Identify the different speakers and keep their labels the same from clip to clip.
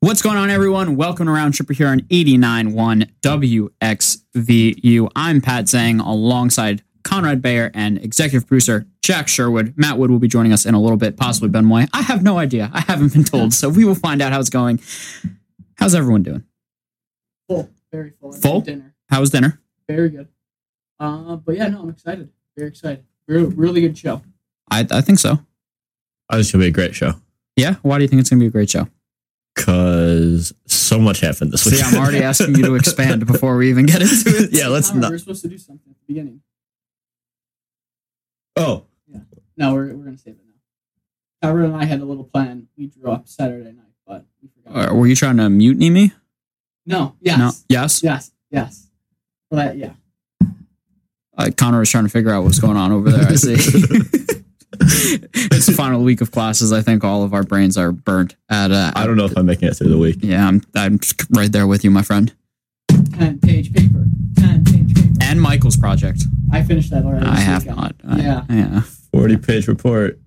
Speaker 1: What's going on, everyone? Welcome around Round Tripper here on 89.1 WXVU. I'm Pat Zhang alongside Conrad Bayer and executive producer Jack Sherwood. Matt Wood will be joining us in a little bit, possibly Ben Moy. I have no idea. I haven't been told, so we will find out how it's going. How's everyone doing?
Speaker 2: Full, very full. I
Speaker 1: Full?
Speaker 2: Dinner,
Speaker 1: How was dinner?
Speaker 2: very good. Uh, but yeah, no, I'm excited. Very excited. Really, really good show.
Speaker 1: I, I think so.
Speaker 3: I Oh, this should be a great show
Speaker 1: Yeah. Why do you think it's going to be a great show?
Speaker 3: Because so much happened this week.
Speaker 1: See, I'm already asking you to expand before we even get into it.
Speaker 3: yeah, let's
Speaker 2: Connor,
Speaker 3: not.
Speaker 2: We're supposed to do something at the beginning.
Speaker 3: Oh, Yeah.
Speaker 2: No, we're, we're gonna save it now. Tyra and I had a little plan. We drew up Saturday night, but we forgot.
Speaker 1: Uh, were you trying to mutiny me?
Speaker 2: no, yes,
Speaker 1: No. Yes.
Speaker 2: yes, yes. But yeah.
Speaker 1: Uh, Connor was trying to figure out what's going on over there. I see. it's the final week of classes. I think all of our brains are burnt. At uh,
Speaker 3: I don't know if I'm making it through the week.
Speaker 1: Yeah, I'm I'm right there with you, my friend.
Speaker 2: Ten page paper. Ten page paper.
Speaker 1: And Michael's project.
Speaker 2: I finished that already.
Speaker 1: I have
Speaker 2: weekend.
Speaker 1: not. I-
Speaker 2: Yeah.
Speaker 1: yeah.
Speaker 3: 40 page report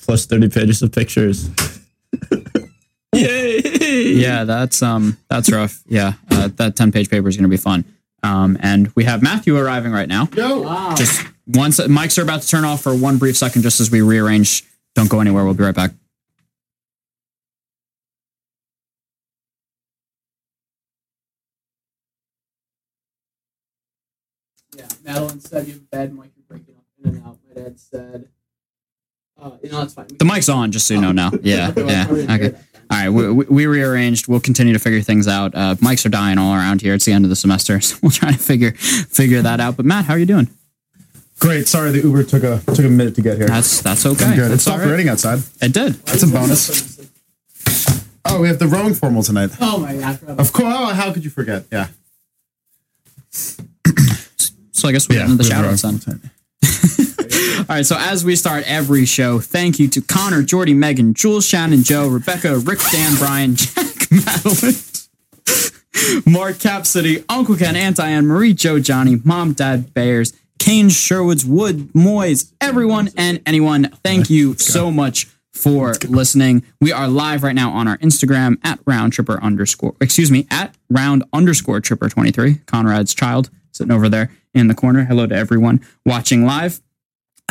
Speaker 3: plus 30 pages of pictures. Yay!
Speaker 1: Yeah, that's um that's rough. Yeah, uh, that ten page paper is going to be fun. Um, and we have Matthew arriving right now.
Speaker 2: Wow.
Speaker 1: Just once mics are about to turn off for one brief second, just as we rearrange. Don't go anywhere. We'll be right back.
Speaker 2: Yeah, Madeline said you have a bad mic, you're breaking up in and out. My dad said, uh, you know, fine.
Speaker 1: The mic's on, just so you know now. Yeah, yeah.
Speaker 2: Hear
Speaker 1: Okay. All right, we, we, we rearranged. We'll continue to figure things out. Uh, mics are dying all around here. It's the end of the semester, so we'll try to figure figure that out. But Matt, how are you doing?
Speaker 4: Great. Sorry, the Uber took a took a minute to get here.
Speaker 1: That's that's okay.
Speaker 4: I'm good. It
Speaker 1: That's
Speaker 4: stopped
Speaker 1: all right.
Speaker 4: raining outside.
Speaker 1: It did.
Speaker 4: That's a bonus. Oh, we have the rowing formal tonight.
Speaker 2: Oh my god.
Speaker 4: Of course. Oh, how could you forget? Yeah.
Speaker 1: So I guess we
Speaker 4: Yeah.
Speaker 1: get into the
Speaker 4: we have
Speaker 1: shout outs then.
Speaker 4: tonight.
Speaker 1: All right, so as we start every show, thank you to Connor, Jordy, Megan, Jules, Shannon, Joe, Rebecca, Rick, Dan, Brian, Jack, Madeline, Mark, Cap City, Uncle Ken, Aunt Diane, Marie, Joe, Johnny, Mom, Dad, Bears, Kane, Sherwoods, Wood, Moyes, everyone and anyone. Thank you so much for listening. We are live right now on our Instagram at round tripper underscore, excuse me, at round underscore tripper 23, Conrad's child sitting over there in the corner. Hello to everyone watching live.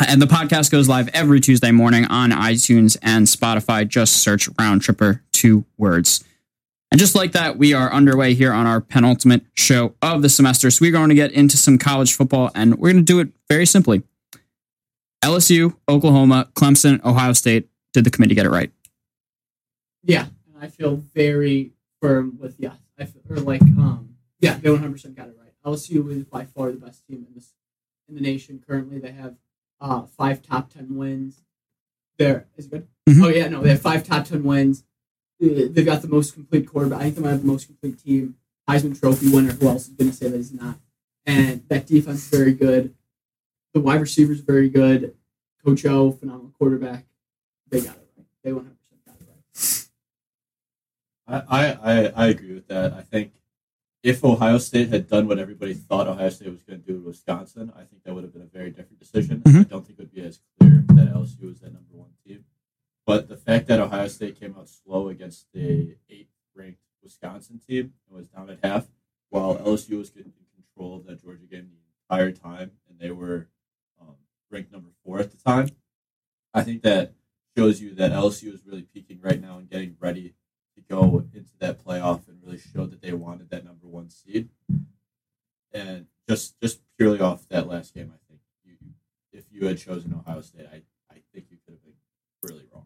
Speaker 1: And the podcast goes live every Tuesday morning on iTunes and Spotify. Just search Round Tripper, two words. And just like that, we are underway here on our penultimate show of the semester. So we're going to get into some college football, and we're going to do it very simply. LSU, Oklahoma, Clemson, Ohio State. Did the committee get it right?
Speaker 2: Yeah, and I feel very firm with yes. I feel, or like um yeah, they 100 percent got it right. LSU is by far the best team in this in the nation currently. They have uh five top ten wins. There is it good.
Speaker 1: Mhm.
Speaker 2: Oh yeah, no, they have five top ten wins. They've got the most complete quarterback. I think they might have the most complete team. Heisman Trophy winner. Who else is going to say that he's not? And that defense is very good. The wide receivers are very good. Coach O, phenomenal quarterback. They got it right. They 100 percent got it right.
Speaker 5: I, I, I I agree with that. I think if Ohio State had done what everybody thought Ohio State was going to do with Wisconsin, I think that would have been a very different decision.
Speaker 1: Mhm.
Speaker 5: I don't think it would be as clear that LSU was that number one team. But the fact that Ohio State came out slow against the eighth ranked Wisconsin team and was down at half, while LSU was in control of that Georgia game the entire time, and they were um, ranked number four at the time, I think that shows you that LSU is really peaking right now and getting ready to go into that playoff and really show that they wanted that number one seed. And just just purely off that last game, I think you, if you had chosen Ohio State, I, I think you could have been really wrong.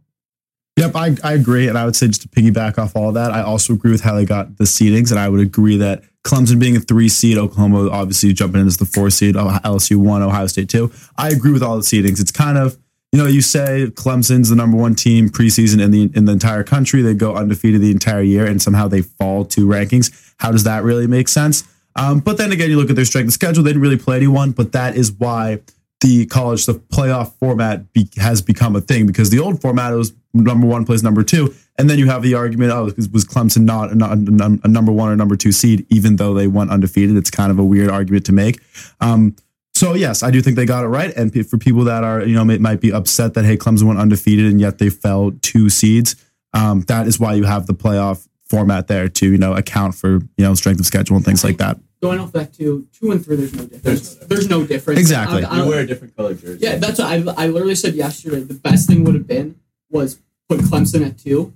Speaker 4: Yep, I, I agree. And I would say just to piggyback off all of that, I also agree with how they got the seedings. And I would agree that Clemson being a three seed, Oklahoma obviously jumping in as the four seed, LSU one, Ohio State two. I agree with all the seedings. It's kind of, you know, you say Clemson's the number one team preseason in the in the entire country. They go undefeated the entire year, and somehow they fall two rankings. How does that really make sense? Um, but then again, you look at their strength of schedule; they didn't really play anyone. But that is why the college the playoff format be, has become a thing because the old format was number one plays number two, and then you have the argument: oh, was was Clemson not a, a, a number one or number two seed, even though they went undefeated? It's kind of a weird argument to make. Um, so yes, I do think they got it right. And p- for people that are you know may, might be upset that hey Clemson went undefeated and yet they fell two seeds, um, that is why you have the playoff format there to you know account for you know strength of schedule and things like that.
Speaker 2: Going off that too, two and three, there's no difference.
Speaker 5: There's no
Speaker 2: There's no difference.
Speaker 4: Exactly.
Speaker 2: I- I
Speaker 5: You wear a different color jersey.
Speaker 2: Yeah, that's what I, I literally said yesterday. The best thing would have been was put Clemson at two,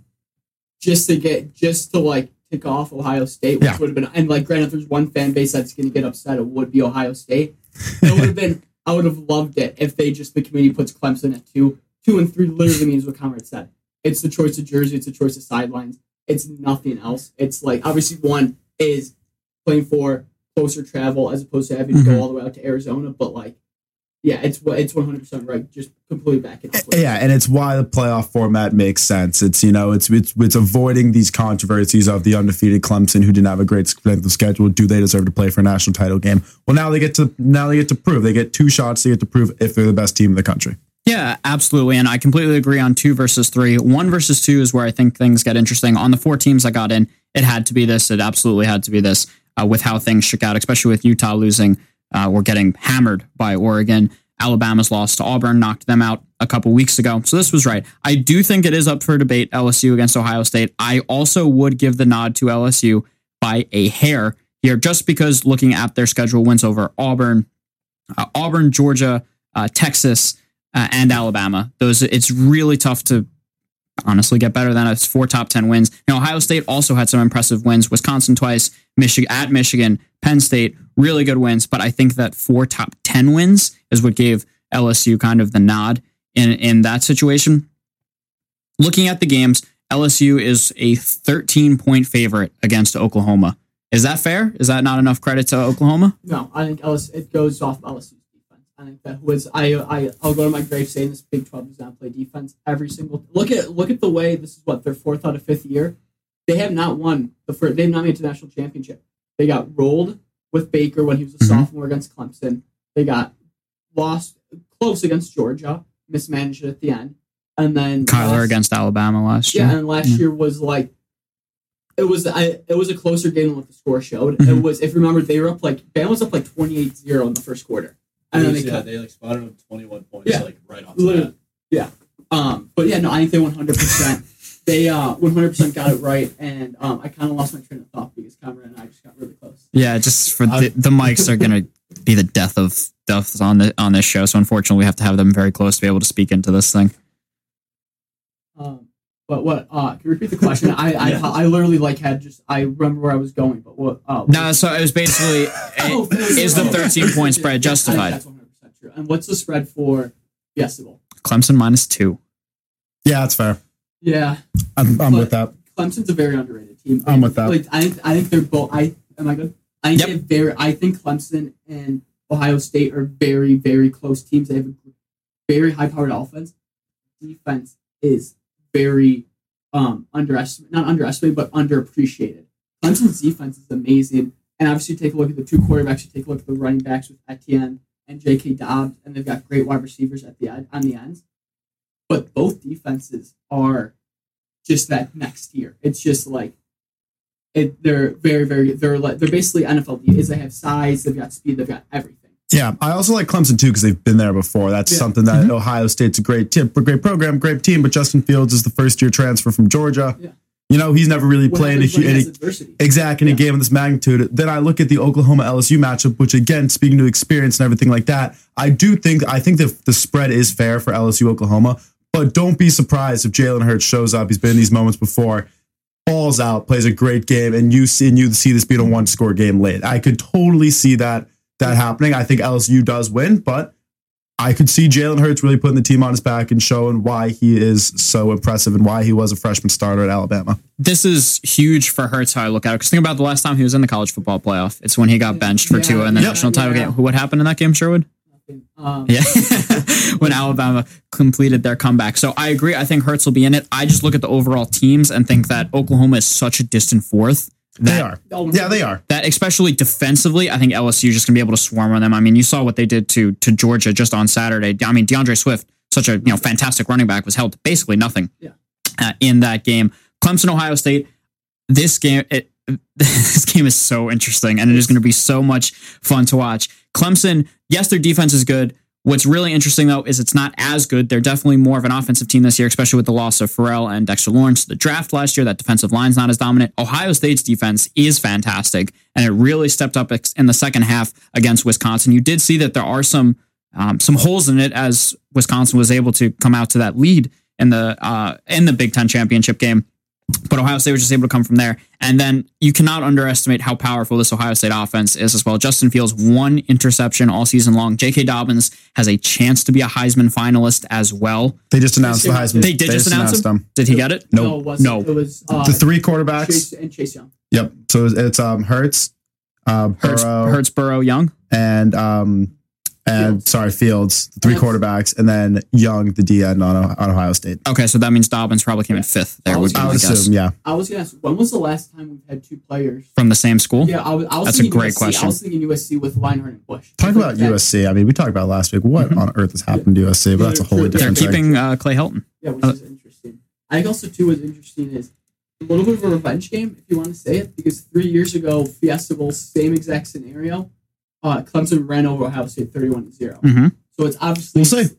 Speaker 2: just to get just to like tick off Ohio State, which
Speaker 4: Yeah.
Speaker 2: would have been. And like, granted, if there's one fan base that's going to get upset, it would be Ohio State. It would have been. I would have loved it if they just the committee puts Clemson at two. Two and three literally means what Conrad said. It's the choice of jersey. It's the choice of sidelines. It's nothing else. It's like obviously one is playing for closer travel as opposed to having to
Speaker 4: Mm-hmm.
Speaker 2: go all the way out to Arizona. But like, yeah, it's it's one hundred percent right. Just completely backing up.
Speaker 4: Yeah, and it's why the playoff format makes sense. It's you know, it's it's it's avoiding these controversies of the undefeated Clemson who didn't have a great strength of schedule. Do they deserve to play for a national title game? Well, now they get to now they get to prove. They get two shots. They get to prove if they're the best team in the country.
Speaker 1: Yeah, absolutely. And I completely agree on two versus three. One versus two is where I think things get interesting. On the four teams that got in, it had to be this. It absolutely had to be this uh, with how things shook out, especially with Utah losing uh, or getting hammered by Oregon. Alabama's loss to Auburn knocked them out a couple weeks ago. So this was right. I do think it is up for debate LSU against Ohio State. I also would give the nod to LSU by a hair here, just because looking at their schedule, wins over Auburn, uh, Auburn, Georgia, uh, Texas, uh, and Alabama. Those it's really tough to honestly get better than it's four top ten wins. Now Ohio State also had some impressive wins. Wisconsin twice, Michigan at Michigan, Penn State, really good wins. But I think that four top ten wins is what gave LSU kind of the nod in in that situation. Looking at the games, LSU is a 13 point favorite against Oklahoma. Is that fair? Is that not enough credit to Oklahoma?
Speaker 2: No, I think LSU, it goes off LSU's I think that was I I I'll go to my grave saying this Big Twelve does not play defense every single. Look at look at the way this is what their fourth out of fifth year. They have not won the first. They have not made it the national championship. They got rolled with Baker when he was a
Speaker 1: Mhm.
Speaker 2: sophomore against Clemson. They got lost close against Georgia, mismanaged it at the end, and then
Speaker 1: Kyler
Speaker 2: lost-
Speaker 1: against Alabama last year.
Speaker 2: Yeah, and last
Speaker 1: Yeah.
Speaker 2: year was like it was I it was a closer game than what the score showed. It
Speaker 1: Mhm.
Speaker 2: was if you remember they were up like Bama was up like 28-0 in the first quarter. And then they
Speaker 5: yeah,
Speaker 2: cut.
Speaker 5: they like spotted him 21 points
Speaker 2: Yeah.
Speaker 5: like right off the
Speaker 2: Literally.
Speaker 5: bat.
Speaker 2: Um but yeah, no, I think they 100% they uh 100% got it right and um I kind of lost my train of thought because Cameron and I just got really close.
Speaker 1: Yeah, just for the, the mics are gonna be the death of deaths on the on this show. So unfortunately, we have to have them very close to be able to speak into this thing.
Speaker 2: Um but what uh can you repeat the question? I I,
Speaker 5: Yeah.
Speaker 2: I literally like had just I remember where I was going, but what uh
Speaker 1: No, so it was basically
Speaker 2: Oh,
Speaker 1: is the 13 point spread
Speaker 2: Yes, I think
Speaker 1: justified?
Speaker 2: That's 100% true. And what's the spread for Fiesta Bowl?
Speaker 1: Clemson minus two.
Speaker 4: Yeah, that's fair.
Speaker 2: Yeah.
Speaker 4: I'm, I'm with that.
Speaker 2: Clemson's a very underrated team.
Speaker 4: I'm with that.
Speaker 2: Like I think I think they're both. I am I good? I think
Speaker 1: Yep.
Speaker 2: very. I think Clemson and Ohio State are very very close teams. They have a very high powered offense. Defense is very um underestimated, not underestimated, but underappreciated. Clemson's defense is amazing, and obviously take a look at the two quarterbacks. You take a look at the running backs with Etienne and J.K. Dobbs, and they've got great wide receivers at the on the ends. But both defenses are just that next tier. It's just like it. They're very, very. They're like they're basically NFL is they have size, they've got speed, they've got everything.
Speaker 4: Yeah, I also like Clemson too because they've been there before. That's
Speaker 2: Yeah.
Speaker 4: something that mm-hmm. Ohio State's a great tip, a great program, great team. But Justin Fields is the first year transfer from Georgia.
Speaker 2: Yeah.
Speaker 4: You know, he's never really
Speaker 2: What
Speaker 4: played a,
Speaker 2: happens when
Speaker 4: hu-
Speaker 2: he has
Speaker 4: any, exact in a game of this magnitude. Then I look at the Oklahoma LSU matchup, which again, speaking to experience and everything like that, I do think I think that the spread is fair for LSU Oklahoma. But don't be surprised if Jalen Hurts shows up. He's been in these moments before, falls out, plays a great game, and you see and you see this being a one score game late. I could totally see that that happening. I think LSU does win, but I could see Jalen Hurts really putting the team on his back and showing why he is so impressive and why he was a freshman starter at Alabama.
Speaker 1: This is huge for Hurts. How I look at it because think about the last time he was in the college football playoff. It's when he got benched for
Speaker 2: Yeah,
Speaker 1: two in the
Speaker 2: yeah,
Speaker 1: national title
Speaker 2: yeah.
Speaker 1: game. What happened in that game, Sherwood?
Speaker 2: Um,
Speaker 1: Yeah, when Alabama completed their comeback. So I agree. I think Hurts will be in it. I just look at the overall teams and think that Oklahoma is such a distant fourth. That,
Speaker 4: They are.
Speaker 2: Oh,
Speaker 4: Yeah, they are.
Speaker 1: That especially defensively, I think LSU is just gonna be able to swarm on them. I mean, you saw what they did to to Georgia just on Saturday. I mean, DeAndre Swift, such a you know fantastic running back, was held basically nothing.
Speaker 2: Yeah.
Speaker 1: Uh, in that game, Clemson, Ohio State. This game, it, this game is so interesting, and it is going to be so much fun to watch. Clemson, yes, their defense is good. What's really interesting though is it's not as good. They're definitely more of an offensive team this year, especially with the loss of Ferrell and Dexter Lawrence the draft last year. That defensive line's not as dominant. Ohio State's defense is fantastic, and it really stepped up in the second half against Wisconsin. You did see that there are some um, some holes in it as Wisconsin was able to come out to that lead in the uh, in the Big Ten championship game. But Ohio State was just able to come from there. And then you cannot underestimate how powerful this Ohio State offense is as well. Justin Fields, one interception all season long. J.K. Dobbins has a chance to be a Heisman finalist as well.
Speaker 4: They just announced the Heisman.
Speaker 1: They did just announce him.
Speaker 4: them.
Speaker 1: Did he get it?
Speaker 4: No.
Speaker 2: No, it wasn't.
Speaker 1: No.
Speaker 2: It was uh,
Speaker 4: The three quarterbacks.
Speaker 2: Chase and Chase Young.
Speaker 4: Yep. So it's um Hurts, uh,
Speaker 1: Hurts,
Speaker 4: Burrow,
Speaker 1: Hurts Burrow, Young.
Speaker 4: and um and
Speaker 2: Fields.
Speaker 4: sorry Fields, the three
Speaker 2: That's-
Speaker 4: quarterbacks, and then Young, the D end on, on Ohio State.
Speaker 1: Okay, so that means Dobbins probably came in fifth. There would be
Speaker 4: I
Speaker 1: my
Speaker 4: would
Speaker 1: guess.
Speaker 4: assume, yeah.
Speaker 2: I was gonna ask, when was the last time we've had two players?
Speaker 1: From the same school?
Speaker 2: Yeah, I was. I was
Speaker 1: That's a
Speaker 2: thinking
Speaker 1: great
Speaker 2: USC.
Speaker 1: question.
Speaker 2: I was thinking USC with Leinart and Bush.
Speaker 4: Talk
Speaker 2: Like
Speaker 4: about
Speaker 2: that-
Speaker 4: USC. I mean, we talked about last week. What on earth has happened to USC? But that's a whole
Speaker 2: They're
Speaker 1: They're
Speaker 4: different thing.
Speaker 1: keeping uh, Clay Helton.
Speaker 2: Yeah, which
Speaker 1: Uh,
Speaker 2: is interesting. I think also too what's interesting is a little bit of a revenge game, if you want to say it, because three years ago, Fiesta Bowl, same exact scenario. Uh, Clemson ran over Ohio State thirty-one to 0
Speaker 1: Mhm.
Speaker 2: So it's obviously
Speaker 4: We'll see.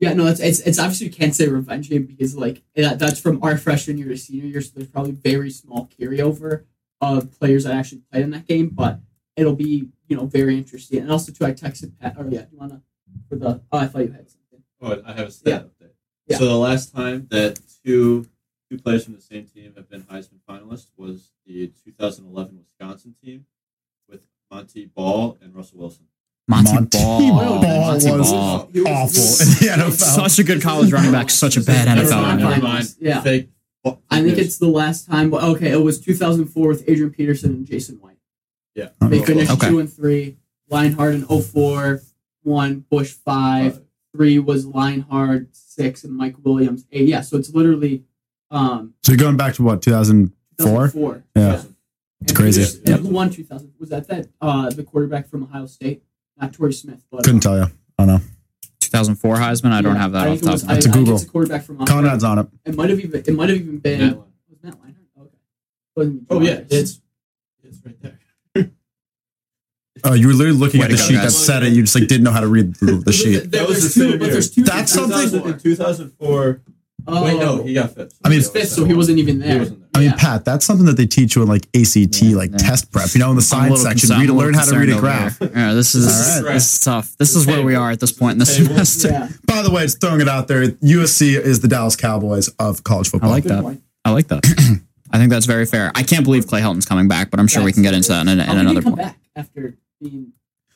Speaker 2: Yeah, no, it's it's, it's obviously you can't say revenge game because like that, that's from our freshman year to senior year, so there's probably very small carryover of players that actually played in that game, but it'll be you know very interesting. And also too, I texted Pat. Oh yeah, do you wanna for the? Oh, I thought you had something.
Speaker 5: Oh, I have a stat update.
Speaker 2: Yeah.
Speaker 5: So the last time that two two players from the same team have been Heisman finalists was the 2011 Wisconsin team with Montee Ball and Russell Wilson.
Speaker 1: Montee,
Speaker 4: Montee
Speaker 1: Ball.
Speaker 4: Ball
Speaker 1: Montee
Speaker 4: was
Speaker 1: Ball.
Speaker 4: Awful in the NFL.
Speaker 1: Such a good college running back, such a bad
Speaker 2: Never
Speaker 1: NFL
Speaker 2: mind.
Speaker 1: running back.
Speaker 5: Never mind.
Speaker 2: Yeah.
Speaker 5: Fake.
Speaker 2: I think it's the last time. But okay, it was 2004 with Adrian Peterson and Jason White.
Speaker 5: yeah.
Speaker 2: They finished
Speaker 1: Okay.
Speaker 2: two and three. Leinart in 04, one Bush five, three was Leinart six, and Mike Williams eight. Yeah, so it's literally um
Speaker 4: So you're going back to what 2004?
Speaker 2: 2004.
Speaker 4: Yeah. It's crazy.
Speaker 2: And who won 2000? Was that that uh the quarterback from Ohio State? Not Torrey Smith, but
Speaker 4: Couldn't tell you. I don't know.
Speaker 1: 2004 Heisman. I don't have that
Speaker 2: I
Speaker 1: off
Speaker 2: think
Speaker 1: the top
Speaker 2: was-
Speaker 1: of my
Speaker 4: It's a
Speaker 2: I think
Speaker 4: Google.
Speaker 2: It's a quarterback from Ohio
Speaker 4: Conrad's on it.
Speaker 2: It might have even it might have even been
Speaker 5: Matt Leinart.
Speaker 2: was Matt Leinart? Okay.
Speaker 5: Oh yeah, it's it's right there.
Speaker 4: Oh, you were literally looking
Speaker 1: Way
Speaker 4: at the
Speaker 1: go,
Speaker 4: sheet that said it. You just like didn't know how to read the, the sheet.
Speaker 5: That was the
Speaker 2: two, but there's two.
Speaker 4: That's something-
Speaker 5: in 2004.
Speaker 2: Oh,
Speaker 5: Wait, no, he got fifth.
Speaker 4: I mean,
Speaker 2: He's fifth, so he wasn't even
Speaker 5: He
Speaker 2: there.
Speaker 5: wasn't there.
Speaker 4: I mean,
Speaker 2: Yeah.
Speaker 4: Pat, that's something that they teach you in like ACT,
Speaker 1: Yeah,
Speaker 4: like
Speaker 1: yeah.
Speaker 4: test prep. You know, in the science section,
Speaker 1: concerned-
Speaker 4: read,
Speaker 1: I'm a
Speaker 4: learn how to read a
Speaker 1: little
Speaker 4: graph.
Speaker 1: concerned over. Yeah, this is
Speaker 4: All right.
Speaker 1: this is tough. This is where we are at this point in the
Speaker 5: Table.
Speaker 1: semester.
Speaker 2: Yeah.
Speaker 4: By the way, just throwing it out there, USC is the Dallas Cowboys of college football.
Speaker 1: I
Speaker 2: like
Speaker 1: that. I like that. I think that's very fair. I can't believe Clay Helton's coming back, but I'm sure we can get into that in, in
Speaker 2: How did he
Speaker 1: another
Speaker 2: come
Speaker 1: point.
Speaker 2: back after being?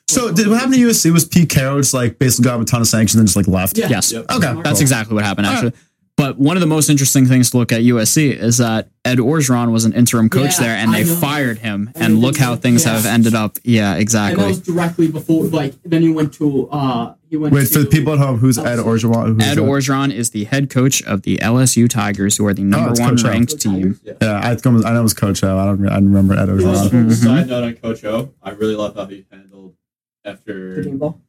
Speaker 4: So, did what happened to USC was Pete Carroll just like basically got a ton of sanctions and just like left?
Speaker 2: Yeah.
Speaker 1: Yes.
Speaker 5: Yep.
Speaker 4: Okay.
Speaker 1: That's
Speaker 4: Cool.
Speaker 1: exactly what happened, actually. But one of the most interesting things to look at USC is that Ed Orgeron was an interim coach
Speaker 2: Yeah,
Speaker 1: there, and
Speaker 2: I
Speaker 1: they
Speaker 2: know.
Speaker 1: fired him.
Speaker 2: I
Speaker 1: And look how things
Speaker 2: Yeah.
Speaker 1: have ended up. Yeah, exactly.
Speaker 2: And that was directly before, like, then he went to, uh, he went
Speaker 4: Wait,
Speaker 2: to,
Speaker 4: for the people at home, who's Ed Orgeron? Who's
Speaker 1: Ed
Speaker 4: that?
Speaker 1: Orgeron is the head coach of the LSU Tigers, who are the number
Speaker 4: it's
Speaker 1: one
Speaker 4: Coach O.
Speaker 1: ranked team.
Speaker 4: Yeah, I, I know it was Coach O. I don't. I don't remember Ed Orgeron.
Speaker 5: Also,
Speaker 1: Mhm.
Speaker 5: Side note on Coach O, I really love how he handled
Speaker 2: the
Speaker 5: after
Speaker 2: game ball.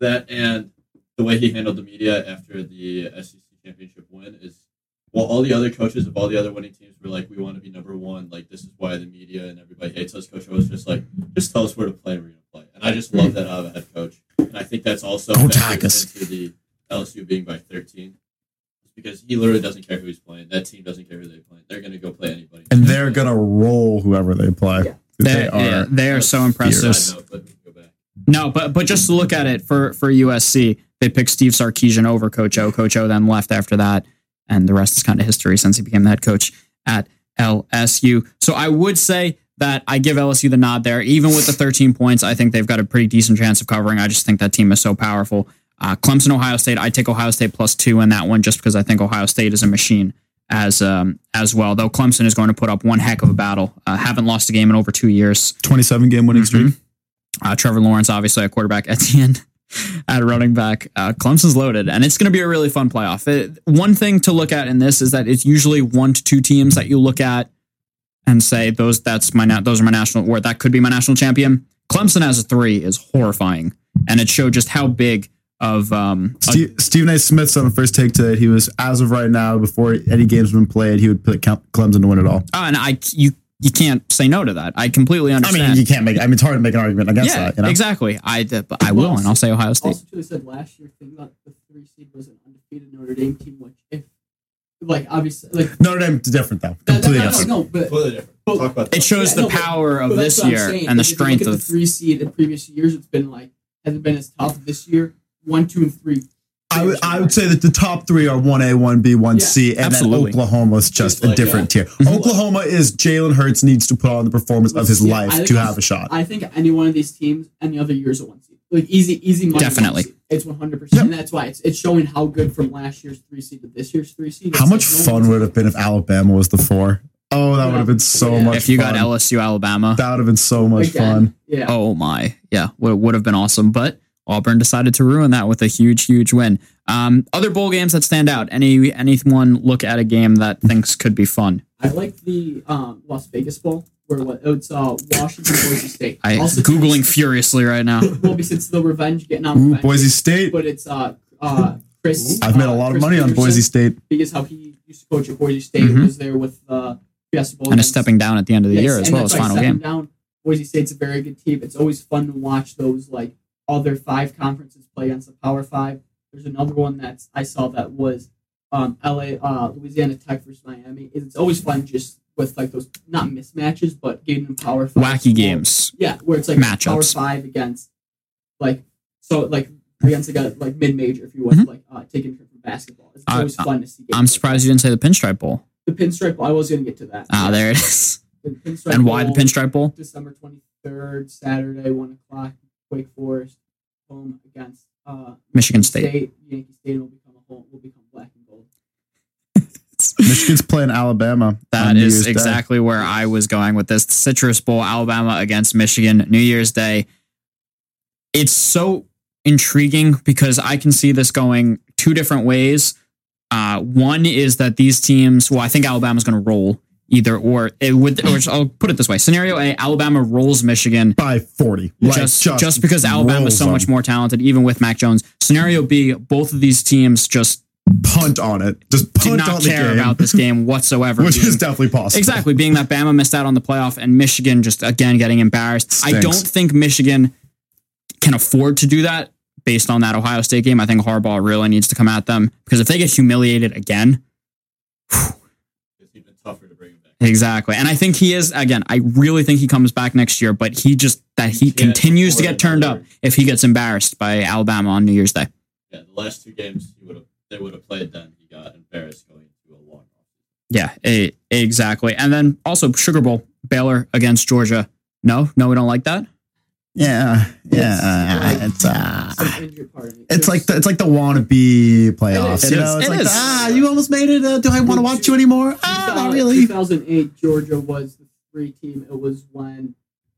Speaker 5: that and the way he handled the media after the SEC championship win is well, all the other coaches of all the other winning teams were like, "We want to be number one. Like this is why the media and everybody hates us." Coach O was just like, "Just tell us where to play and we're gonna play." And I just love that out of a head coach. And I think that's also
Speaker 4: Go
Speaker 5: factors
Speaker 4: Tigers.
Speaker 5: into the LSU being by thirteen, because he literally doesn't care who he's playing. That team doesn't care who they're playing. They're gonna go play anybody.
Speaker 4: And they're gonna roll whoever they play.
Speaker 2: Yeah.
Speaker 1: They,
Speaker 4: They are.
Speaker 1: yeah, they are so impressive.
Speaker 5: note, but we can go back.
Speaker 1: No, but but just to look at it for for USC, they picked Steve Sarkisian over Coach O. Coach O then left after that, and the rest is kind of history since he became the head coach at LSU. So I would say that I give LSU the nod there, even with the 13 points. I think they've got a pretty decent chance of covering. I just think that team is so powerful. Uh, Clemson, Ohio State. I take Ohio State plus two in that one, just because I think Ohio State is a machine as um, as well. Though Clemson is going to put up one heck of a battle. Uh, haven't lost a game in over two years.
Speaker 4: Twenty-seven game winning streak.
Speaker 1: Uh, Trevor Lawrence, obviously a quarterback. Etienne at running back. Uh, Clemson's loaded, and it's going to be a really fun playoff. It, one thing to look at in this is that it's usually one to two teams that you look at and say those that's my na- those are my national or that could be my national champion. Clemson as a three is horrifying, and it showed just how big of um, a-
Speaker 4: Steve, Stephen A. Smith said on the first take today he was as of right now before any games have been played he would pick Cle- Clemson to win it all.
Speaker 1: Uh, and I you you can't say no to that. I completely understand.
Speaker 4: I mean, you can't make. I mean, it's hard to make an argument against
Speaker 1: yeah,
Speaker 4: that. You know?
Speaker 1: exactly. I but I will, and I'll say Ohio State.
Speaker 2: Also, too, they said last year, thing about the three seed was an undefeated Notre Dame team, which if like obviously like
Speaker 4: Notre Dame's different though.
Speaker 2: that, that,
Speaker 4: Completely
Speaker 2: no,
Speaker 4: different.
Speaker 2: no, but
Speaker 5: Completely different.
Speaker 2: But-
Speaker 5: Talk about
Speaker 1: It
Speaker 5: that.
Speaker 1: shows
Speaker 2: Yeah,
Speaker 1: the
Speaker 2: no, but-
Speaker 1: power of
Speaker 2: but
Speaker 1: this
Speaker 2: that's what I'm
Speaker 1: year
Speaker 2: saying,
Speaker 1: and the
Speaker 2: is if you look
Speaker 1: strength
Speaker 2: of the three seed in previous years. It's been like hasn't been as tough this year. One, two, and three.
Speaker 4: I would, I would say that the top three are one A, one B, one C, and
Speaker 1: absolutely.
Speaker 4: then Oklahoma's just
Speaker 5: It's
Speaker 4: a
Speaker 5: like,
Speaker 4: different tier.
Speaker 1: Mhm.
Speaker 4: Oklahoma is Jalen Hurts needs to put on the performance of his
Speaker 2: Yeah,
Speaker 4: life to have a shot.
Speaker 2: I think any one of these teams, any other year's a one seed. Like easy, easy money.
Speaker 1: Definitely.
Speaker 2: one. It's one hundred percent, that's why it's it's showing how good from last year's three seed to this year's three seed.
Speaker 4: How
Speaker 2: It's
Speaker 4: much
Speaker 2: like no
Speaker 4: fun would it have been if Alabama was the four? Oh, that
Speaker 2: Yeah.
Speaker 4: would have been so
Speaker 2: Yeah.
Speaker 4: much
Speaker 1: If you got. LSU, Alabama,
Speaker 4: that would have been so much
Speaker 2: Again,
Speaker 4: fun.
Speaker 2: Yeah.
Speaker 1: oh my, yeah, would would have been awesome. But Auburn decided to ruin that with a huge, huge win. Um, other bowl games that stand out. Any anyone look at a game that thinks could be fun?
Speaker 2: I like the um, Las Vegas Bowl where what it's uh, Washington Boise State.
Speaker 1: I
Speaker 2: Also-
Speaker 1: googling furiously right now.
Speaker 2: well because the revenge getting on
Speaker 4: Ooh,
Speaker 2: revenge,
Speaker 4: Boise State.
Speaker 2: but it's uh uh Chris.
Speaker 4: I've made a
Speaker 2: uh,
Speaker 4: lot of
Speaker 2: Chris
Speaker 4: money on Boise State.
Speaker 2: because how he used to coach at Boise State
Speaker 1: Mhm.
Speaker 2: was there with uh Fiesta Bowl
Speaker 1: And is stepping down at the end of the
Speaker 2: Yes,
Speaker 1: year as well
Speaker 2: that's
Speaker 1: as
Speaker 2: why
Speaker 1: final
Speaker 2: stepping
Speaker 1: game.
Speaker 2: Down, Boise State's a very good team. It's always fun to watch those like other five conferences play against the Power Five. There's another one that's I saw that was um, LA, uh, Louisiana Tech versus Miami. It's always fun just with like those not mismatches, but getting them Power Five
Speaker 1: Wacky games.
Speaker 2: Yeah, where it's like
Speaker 1: Matchups.
Speaker 2: Power Five against like so like against like a like mid major if you would
Speaker 1: Mhm.
Speaker 2: like uh, taking from basketball. It's
Speaker 1: I-
Speaker 2: always fun to see. games
Speaker 1: I'm surprised you didn't say the Pinstripe Bowl.
Speaker 2: that. The pinstripe. Bowl, I was going to get to that.
Speaker 1: Ah, there it is.
Speaker 2: The
Speaker 1: And why the
Speaker 2: Bowl-
Speaker 1: Pinstripe Bowl?
Speaker 2: December 23rd, Saturday, 1 o'clock, Wake Forest, home against uh,
Speaker 1: Michigan State. State.
Speaker 2: Yankee Stadium will become a home, will become black and gold.
Speaker 4: Michigan's playing Alabama.
Speaker 1: That
Speaker 4: on New
Speaker 1: is
Speaker 4: Year's Day.
Speaker 1: exactly where I was going with this. The Citrus Bowl, Alabama against Michigan, New Year's Day. It's so intriguing because I can see this going two different ways. Uh, one is that these teams, well, I think Alabama's going to roll either or. It would, or I'll put it this way: Scenario A, Alabama rolls Michigan
Speaker 4: by 40. Like,
Speaker 1: just, just because Alabama is so much
Speaker 4: them.
Speaker 1: more talented, even with Mac Jones. Scenario B, both of these teams just
Speaker 4: punt on it. Just
Speaker 1: did not care about this game whatsoever.
Speaker 4: which
Speaker 1: being-
Speaker 4: is definitely possible.
Speaker 1: Exactly, being that Bama missed out on the playoff and Michigan just again getting embarrassed. I don't think Michigan can afford to do that based on that Ohio State game. I think Harbaugh really needs to come at them because if they get humiliated again,
Speaker 5: It's even tougher to bring him back.
Speaker 1: Exactly. And I think he is again. I really think he comes back next year, but he just that he
Speaker 5: Yeah,
Speaker 1: continues to get turned up if he gets embarrassed by Alabama on New Year's Day.
Speaker 5: Yeah, the last two games he would have they would have played then. He got embarrassed going into a long off.
Speaker 1: Yeah, e- exactly. And then also Sugar Bowl, Baylor against Georgia. No, no, we don't like that.
Speaker 4: Yeah, yeah.
Speaker 2: It's-
Speaker 4: It's uh,
Speaker 2: Some injured part of it.
Speaker 4: it's like the, it's like the wannabe playoffs.
Speaker 2: It
Speaker 4: you know, it's
Speaker 1: It
Speaker 4: like
Speaker 1: is.
Speaker 4: ah, you almost made it. Uh, do I want to watch you anymore? Ah, not really.
Speaker 2: 2008, Georgia was the three team. It was when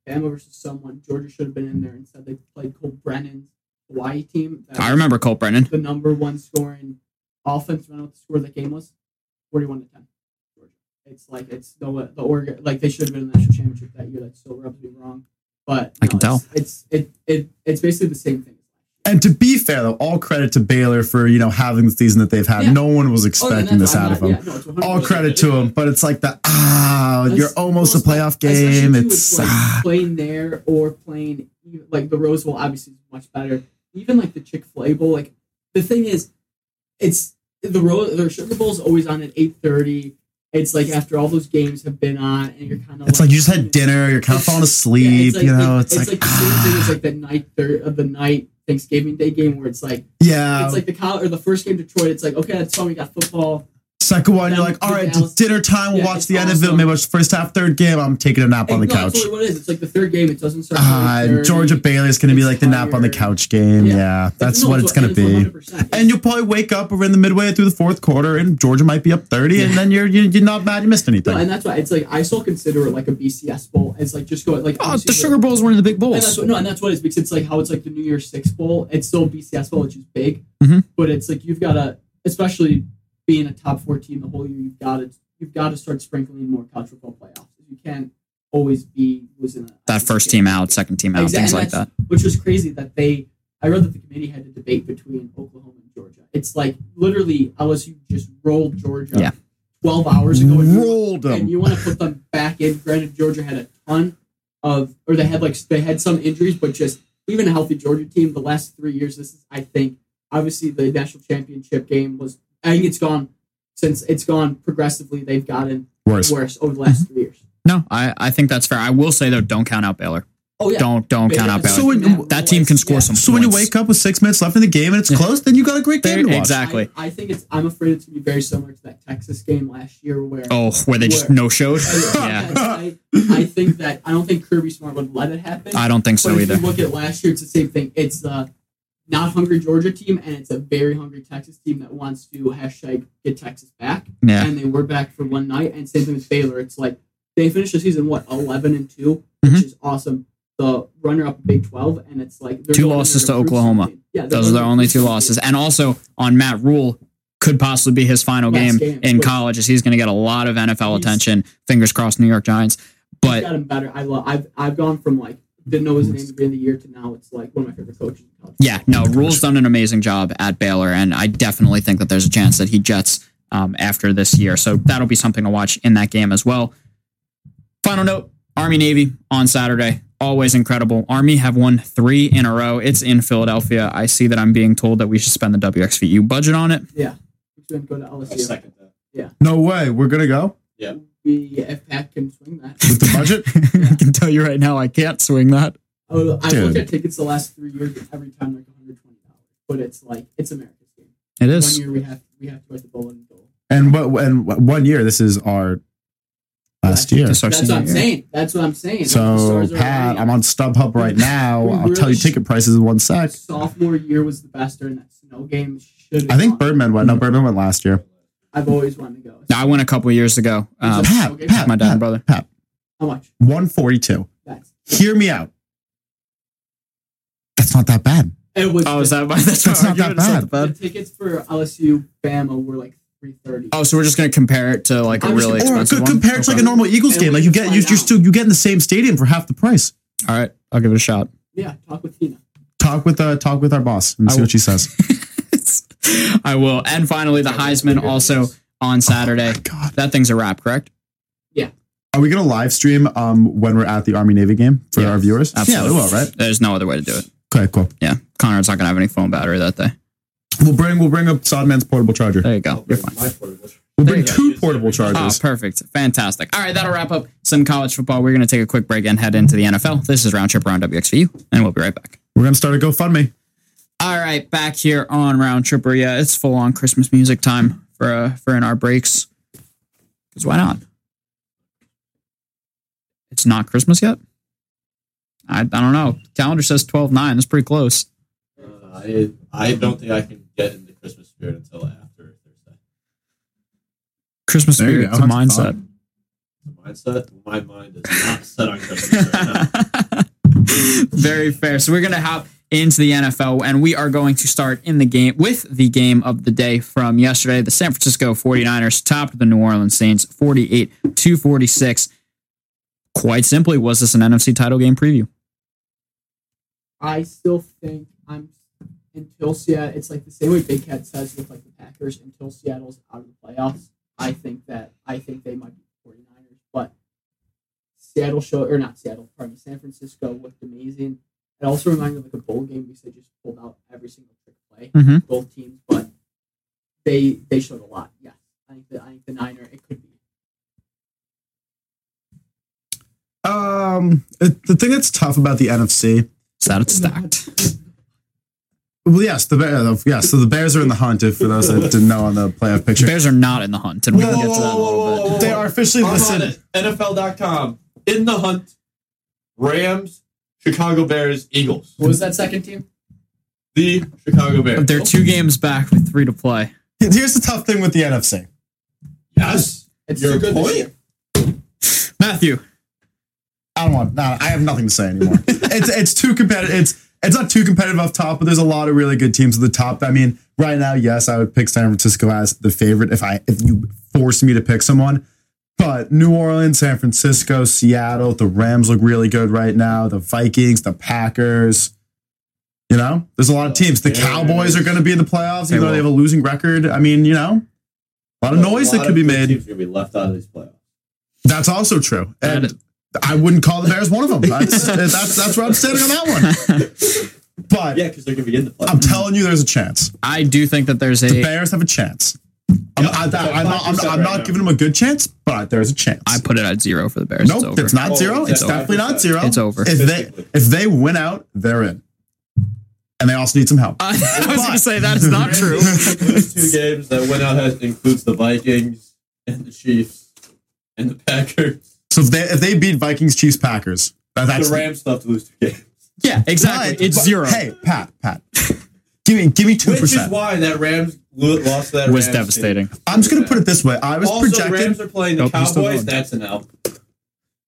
Speaker 2: Bama versus someone. Georgia should have been in there. Instead, they played Colt Brennan's Hawaii team.
Speaker 1: I remember Colt Brennan.
Speaker 2: the number one scoring offense. I don't the score of that game was. 41 to 10. Georgia. It's like it's the the Oregon like they should have been in the national championship that year. That still rubs me wrong, but
Speaker 1: I can tell.
Speaker 2: It's, it's it it it's basically the same thing.
Speaker 4: And to be fair, though, all credit to Baylor for you know having the season that they've had.
Speaker 2: Yeah.
Speaker 4: No one was
Speaker 2: Oh,
Speaker 4: expecting
Speaker 2: that's-
Speaker 4: this
Speaker 2: I'm
Speaker 4: out of them.
Speaker 2: yeah, no,
Speaker 4: All credit to them, but it's like the ah,
Speaker 2: That's-
Speaker 4: you're almost a playoff game. It's
Speaker 2: like
Speaker 4: ah.
Speaker 2: playing there or playing like the Rose Bowl. Obviously, is much better. Even like the Chick Fil A Bowl. Like the thing is, it's the Rose. The Sugar Bowl is always on at eight thirty. It's like after all those games have been on, and you're kind of
Speaker 4: It's like you just had dinner. You're kind of falling
Speaker 2: Yeah,
Speaker 4: asleep.
Speaker 2: like,
Speaker 4: you know,
Speaker 2: like-
Speaker 4: it's, like,
Speaker 2: the same thing as like the ah. night third of the night Thanksgiving Day game where it's like
Speaker 4: yeah.
Speaker 2: it's like the college or the first game Detroit. It's like okay, that's fun. We got football.
Speaker 4: Second one, you're like, all right, it's dinner time. We'll
Speaker 2: Yeah,
Speaker 4: watch the end of it. Maybe watch the first half, third game. I'm taking a nap on the
Speaker 2: And no,
Speaker 4: couch.
Speaker 2: That's what it is. It's like the third game. It doesn't start. 8:30.
Speaker 4: Georgia Baylor's going to be like the nap on the couch game.
Speaker 2: Yeah.
Speaker 4: Yeah, that's
Speaker 2: No,
Speaker 4: what it's going to be. And you'll probably wake up in the midway through the fourth quarter, and Georgia might be up thirty, and then you're you're, not mad you missed anything.
Speaker 2: No, and that's why it's like I still consider it like a BCS bowl. It's like just go like
Speaker 1: Oh, the Sugar Bowl is one of the big
Speaker 2: And that's
Speaker 1: bowls.
Speaker 2: what, no, and that's what it is because it's like how it's like the New Year's Six bowl. It's still a BCS bowl, which is big,
Speaker 1: Mhm.
Speaker 2: but it's like you've got to, especially being a top four team the whole year, you've got to you've got to start sprinkling more college football playoffs. You can't always be losing a,
Speaker 1: That first team out, second team out,
Speaker 2: Exactly,
Speaker 1: things like that.
Speaker 2: which was crazy that they. I read that the committee had a debate between Oklahoma and Georgia. It's like literally LSU just rolled Georgia,
Speaker 1: Yeah.
Speaker 2: 12 hours ago. And you-
Speaker 4: Rolled
Speaker 2: and
Speaker 4: them.
Speaker 2: you want to put them back in. Granted, Georgia had a ton of, or they had like they had some injuries, but just even a healthy Georgia team. The last three years, this is I think obviously the national championship game was. I think it's gone since it's gone progressively. They've gotten
Speaker 4: Worse.
Speaker 2: worse over the last mm-hmm. three years.
Speaker 1: No, I, I think that's fair. I will say though, don't count out Baylor.
Speaker 2: Oh yeah,
Speaker 1: Don't don't count out Baylor.
Speaker 4: So when-
Speaker 1: that team can score some
Speaker 4: So when you wake up with six minutes left in the game and it's close, then you got a great game to watch.
Speaker 1: Exactly.
Speaker 2: I, I think it's. I'm afraid it's gonna be very similar to that Texas game last year where.
Speaker 1: Oh, where they just no showed. Yeah,
Speaker 2: I, I think that I don't think Kirby Smart would let it happen.
Speaker 1: I don't think so
Speaker 2: but if
Speaker 1: either.
Speaker 2: you look at last year, it's the same thing. It's the not hungry Georgia team, and it's a very hungry Texas team that wants to hashtag get Texas back.
Speaker 1: Yeah.
Speaker 2: And they were back for one night. And same thing with Baylor. It's like they finished the season what eleven and two,
Speaker 1: Mhm.
Speaker 2: which is awesome. The runner up Big Twelve, and it's like
Speaker 1: Two losses to Oklahoma.
Speaker 2: something. Yeah,
Speaker 1: Those are their only two losses. And also on Matt Rhule, could possibly be his final game,
Speaker 2: game,
Speaker 1: in college as he's going to get a lot of NFL
Speaker 2: He's-
Speaker 1: attention. Fingers crossed, New York Giants. But.
Speaker 2: I love. I've I've gone from like didn't know his name at the beginning of the year to now it's like one of my favorite coaches
Speaker 1: yeah, no, Rhule's done an amazing job at Baylor, and I definitely think that there's a chance that he jets um, after this year. So that'll be something to watch in that game as well. Final note Army Navy on Saturday. Always incredible. Army have won three in a row. It's in Philadelphia. I see that I'm being told that we should spend the WXVU budget on it.
Speaker 2: Yeah, we should go to LSU.
Speaker 5: second that.
Speaker 4: No way. We're gonna go
Speaker 2: We if Pat can swing that.
Speaker 4: with the budget.
Speaker 1: I can tell you right now, I can't swing that.
Speaker 2: Oh, I've
Speaker 4: Dude.
Speaker 2: looked at tickets the last three years. Every time like 120 dollars, but it's like it's America's game.
Speaker 1: It is.
Speaker 2: One year we have we have to go at the Bowling Goal.
Speaker 4: and what? And one year. This is our last year.
Speaker 1: It's our
Speaker 2: That's what I'm
Speaker 1: year.
Speaker 2: saying. That's what I'm saying.
Speaker 4: So
Speaker 2: stars are
Speaker 4: Pat,
Speaker 2: aligning.
Speaker 4: I'm on StubHub right now.
Speaker 2: We
Speaker 4: I'll tell you ticket prices in one sec.
Speaker 2: Sophomore year was the best during that snow game. Should
Speaker 4: I think Birdman went. No, mm-hmm. Birdman went last year.
Speaker 2: I've always wanted to go.
Speaker 1: I went a couple years ago. Um,
Speaker 2: Is it-
Speaker 4: Pat,
Speaker 2: Okay.
Speaker 4: Pat,
Speaker 1: my dad
Speaker 4: Pat,
Speaker 1: and brother.
Speaker 4: Pat,
Speaker 2: How much?
Speaker 4: 142.
Speaker 2: That's
Speaker 4: Hear me out. That's not that bad.
Speaker 2: it was.
Speaker 1: Oh, is that that's,
Speaker 4: That's not that
Speaker 1: argument? It's
Speaker 4: bad.
Speaker 1: bad.
Speaker 2: the tickets for LSU Bama were like 330.
Speaker 1: Oh, so we're just gonna compare it to like a
Speaker 2: I'm just
Speaker 1: really
Speaker 2: gonna-
Speaker 4: Or
Speaker 1: expensive
Speaker 4: co-
Speaker 1: one.
Speaker 4: compared to like a normal Eagles
Speaker 2: And
Speaker 4: game, like you get you,
Speaker 2: find
Speaker 4: you're still you get in the same stadium for half the price.
Speaker 1: All right, I'll give it a shot.
Speaker 2: Yeah, talk with Tina.
Speaker 4: Talk with uh, talk with our boss and
Speaker 1: I
Speaker 4: see
Speaker 1: will-
Speaker 4: what she says.
Speaker 1: I will. And finally, the Heisman also on Saturday.
Speaker 4: God,
Speaker 1: That thing's a wrap, correct? Yeah.
Speaker 4: Are we gonna live stream um when we're at the Army Navy game for
Speaker 1: Yes,
Speaker 4: our viewers?
Speaker 1: Absolutely.
Speaker 4: Yeah, we will, right?
Speaker 1: There's no other way to do it.
Speaker 4: Okay, cool.
Speaker 1: Yeah, Conrad's not gonna have any phone battery that day.
Speaker 4: We'll bring we'll bring up Sodman's portable charger.
Speaker 1: There you go. You're fine.
Speaker 4: We'll bring two portable
Speaker 1: Oh,
Speaker 4: chargers.
Speaker 1: perfect. Fantastic. All right, that'll wrap up some college football. We're going to take a quick break and head into the NFL. This is Round Trip Around WXVU, and we'll be right back.
Speaker 4: We're gonna start a GoFundMe.
Speaker 1: All right, back here on Round Tripper. Yeah, it's full on Christmas music time for uh, for in our breaks. Because why not? It's not Christmas yet. I, I don't know. Calendar says twelve nine. That's pretty close.
Speaker 5: Uh, I I don't think I can get in the Christmas spirit until after Thursday.
Speaker 1: Christmas
Speaker 4: There
Speaker 1: spirit. It's a
Speaker 4: That's
Speaker 1: mindset.
Speaker 5: The mindset, my mind is not set on Christmas right now.
Speaker 1: Very fair. So we're going to hop into the NFL, and we are going to start in the game with the game of the day from yesterday. The San Francisco 49ers topped the New Orleans Saints 48 to 46. Quite simply, was this an NFC title game preview?
Speaker 2: I still think I'm until Seattle. It's like the same way Big Cat says with like the Packers. Until Seattle's out of the playoffs, I think that I think they might be 49ers. But Seattle show or not Seattle, pardon me, San Francisco looked amazing. It also reminded me of like a bowl game because they just pulled out every single trick play,
Speaker 1: Mhm.
Speaker 2: both teams. But they they showed a lot. Yeah, I think the I think the Niner it could be.
Speaker 4: Um, it, the thing that's tough about the NFC.
Speaker 1: Is that it's stacked?
Speaker 4: Well, yes, the Bear, uh, yes. So the Bears are in the hunt. If for those that didn't know on the playoff picture,
Speaker 1: Bears are not in the hunt, and we can get to that in a little bit.
Speaker 4: They are officially
Speaker 5: I'm
Speaker 4: listed-
Speaker 5: on. NFL.com. In the hunt. Rams, Chicago Bears, Eagles.
Speaker 2: What was that second team?
Speaker 5: The Chicago Bears.
Speaker 1: They're two games back with three to play.
Speaker 4: here's the tough thing with the NFC.
Speaker 5: Yes.
Speaker 2: It's
Speaker 5: Your
Speaker 2: too good
Speaker 5: point?
Speaker 1: Matthew,
Speaker 4: I don't want. No, I have nothing to say anymore. it's it's too competitive. It's it's not too competitive off top, but there's a lot of really good teams at the top. I mean, right now, yes, I would pick San Francisco as the favorite if I if you forced me to pick someone. But New Orleans, San Francisco, Seattle, the Rams look really good right now. The Vikings, the Packers. You know, there's a lot of teams. The
Speaker 5: Bears.
Speaker 4: Cowboys are going to be in the playoffs, even though they have a losing record. I mean, you know, A lot of noise that could be made.
Speaker 5: Teams are gonna be left out of these playoffs.
Speaker 4: That's also true. And
Speaker 1: That-
Speaker 4: I wouldn't call the Bears one of them. That's that's, that's where I'm standing on that one. But
Speaker 5: Yeah, because they're gonna be in the playoffs.
Speaker 4: I'm telling you, there's a chance.
Speaker 1: I do think that there's
Speaker 4: The
Speaker 1: a.
Speaker 4: Bears have a chance. I'm, I, am not, I'm, not, I'm
Speaker 5: 5%
Speaker 4: not
Speaker 5: right now.
Speaker 4: giving them a good chance, but there's a chance.
Speaker 1: I put it at zero for the Bears. it's
Speaker 4: nope,
Speaker 1: over.
Speaker 4: it's not
Speaker 5: Oh,
Speaker 4: zero.
Speaker 5: it's
Speaker 4: It's definitely not zero.
Speaker 1: It's over.
Speaker 4: If they if they win out, they're in, and they also need some help.
Speaker 1: I was going to say that is not true.
Speaker 5: Those two games that went out has, includes the Vikings and the Chiefs and the Packers.
Speaker 4: So if they if they beat Vikings, Chiefs, Packers, that, that's
Speaker 5: the Rams still have to lose two games.
Speaker 1: yeah, exactly.
Speaker 4: But-
Speaker 1: it's
Speaker 4: but-
Speaker 1: zero.
Speaker 4: Hey, Pat, Pat, give me give me two percent.
Speaker 5: Which is
Speaker 4: percent.
Speaker 5: why that Rams lo- lost that
Speaker 1: It was
Speaker 5: Rams team.
Speaker 1: devastating.
Speaker 4: I'm just gonna put it this way. I was
Speaker 5: Also,
Speaker 4: projected.
Speaker 5: Rams are playing the
Speaker 1: oh, Nope,
Speaker 5: Cowboys.
Speaker 1: going.
Speaker 5: That's an L.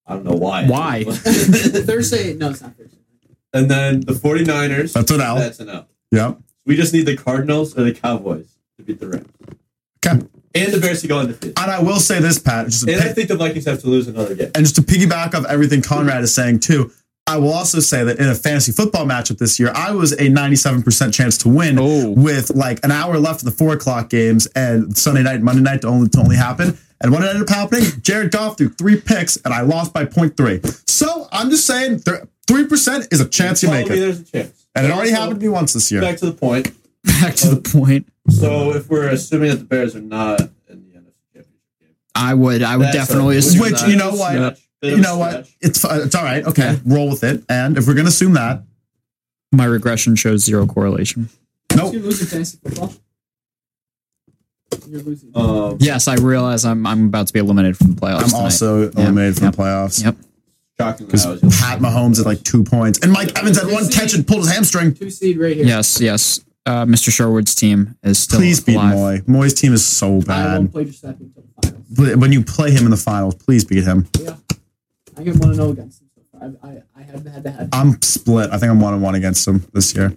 Speaker 5: I don't know why.
Speaker 1: Why?
Speaker 2: Thursday. No, it's not Thursday.
Speaker 5: and then the 49ers.
Speaker 4: That's an L.
Speaker 5: That's an L.
Speaker 4: Yep.
Speaker 5: We just need the Cardinals or the Cowboys to beat the Rams.
Speaker 4: Okay.
Speaker 5: And the Bears to go undefeated.
Speaker 4: And I will say this, Pat, just to
Speaker 5: And I
Speaker 4: pick-
Speaker 5: think the Vikings have to lose another game.
Speaker 4: and just to piggyback off everything Conrad is saying too, I will also say that in a fantasy football matchup this year, I was a 97% chance to win
Speaker 1: Oh.
Speaker 4: with like an hour left of the four o'clock games and Sunday night, Monday night to only to only happen. And what ended up happening? Jared Goff threw three picks and I lost by 0.3. So I'm just saying three percent is a chance you
Speaker 5: Telling
Speaker 4: make
Speaker 5: me
Speaker 4: it.
Speaker 5: There's a chance.
Speaker 4: And it already
Speaker 5: Also,
Speaker 4: happened to me once this year.
Speaker 5: Back to the point.
Speaker 1: Back to the point.
Speaker 5: So if we're assuming that the Bears are not in the NFC Championship game,
Speaker 1: I would. I would definitely
Speaker 5: a-
Speaker 1: assume
Speaker 4: Which,
Speaker 1: that.
Speaker 4: you know what?
Speaker 5: Stretch. Bit
Speaker 4: You
Speaker 5: of a
Speaker 4: know what? It's it's all right. Okay, roll with it. And if we're gonna assume that,
Speaker 1: My regression shows zero correlation.
Speaker 4: nope.
Speaker 2: You're losing fantasy football. You're losing.
Speaker 5: Um,
Speaker 1: Yes, I realize I'm I'm about to be eliminated from the playoffs.
Speaker 4: I'm
Speaker 1: tonight.
Speaker 4: also eliminated from
Speaker 1: Yep.
Speaker 4: the playoffs.
Speaker 1: Yep.
Speaker 5: shockingly,
Speaker 4: Because Pat Mahomes had like two points, and Mike Evans had one catch and pulled his hamstring.
Speaker 2: Two seed right here.
Speaker 1: Yes, yes. Uh, Mr. Sherwood's team is still
Speaker 4: Please beat
Speaker 1: alive.
Speaker 4: Moy. Moy's team is so
Speaker 2: I won't
Speaker 4: bad.
Speaker 2: play Giuseppe until the finals.
Speaker 4: When you play him in the finals, please beat him.
Speaker 2: Yeah. I get one to know against him so far. I, I, I have had to head.
Speaker 4: I'm split. I think I'm one and one against him this year.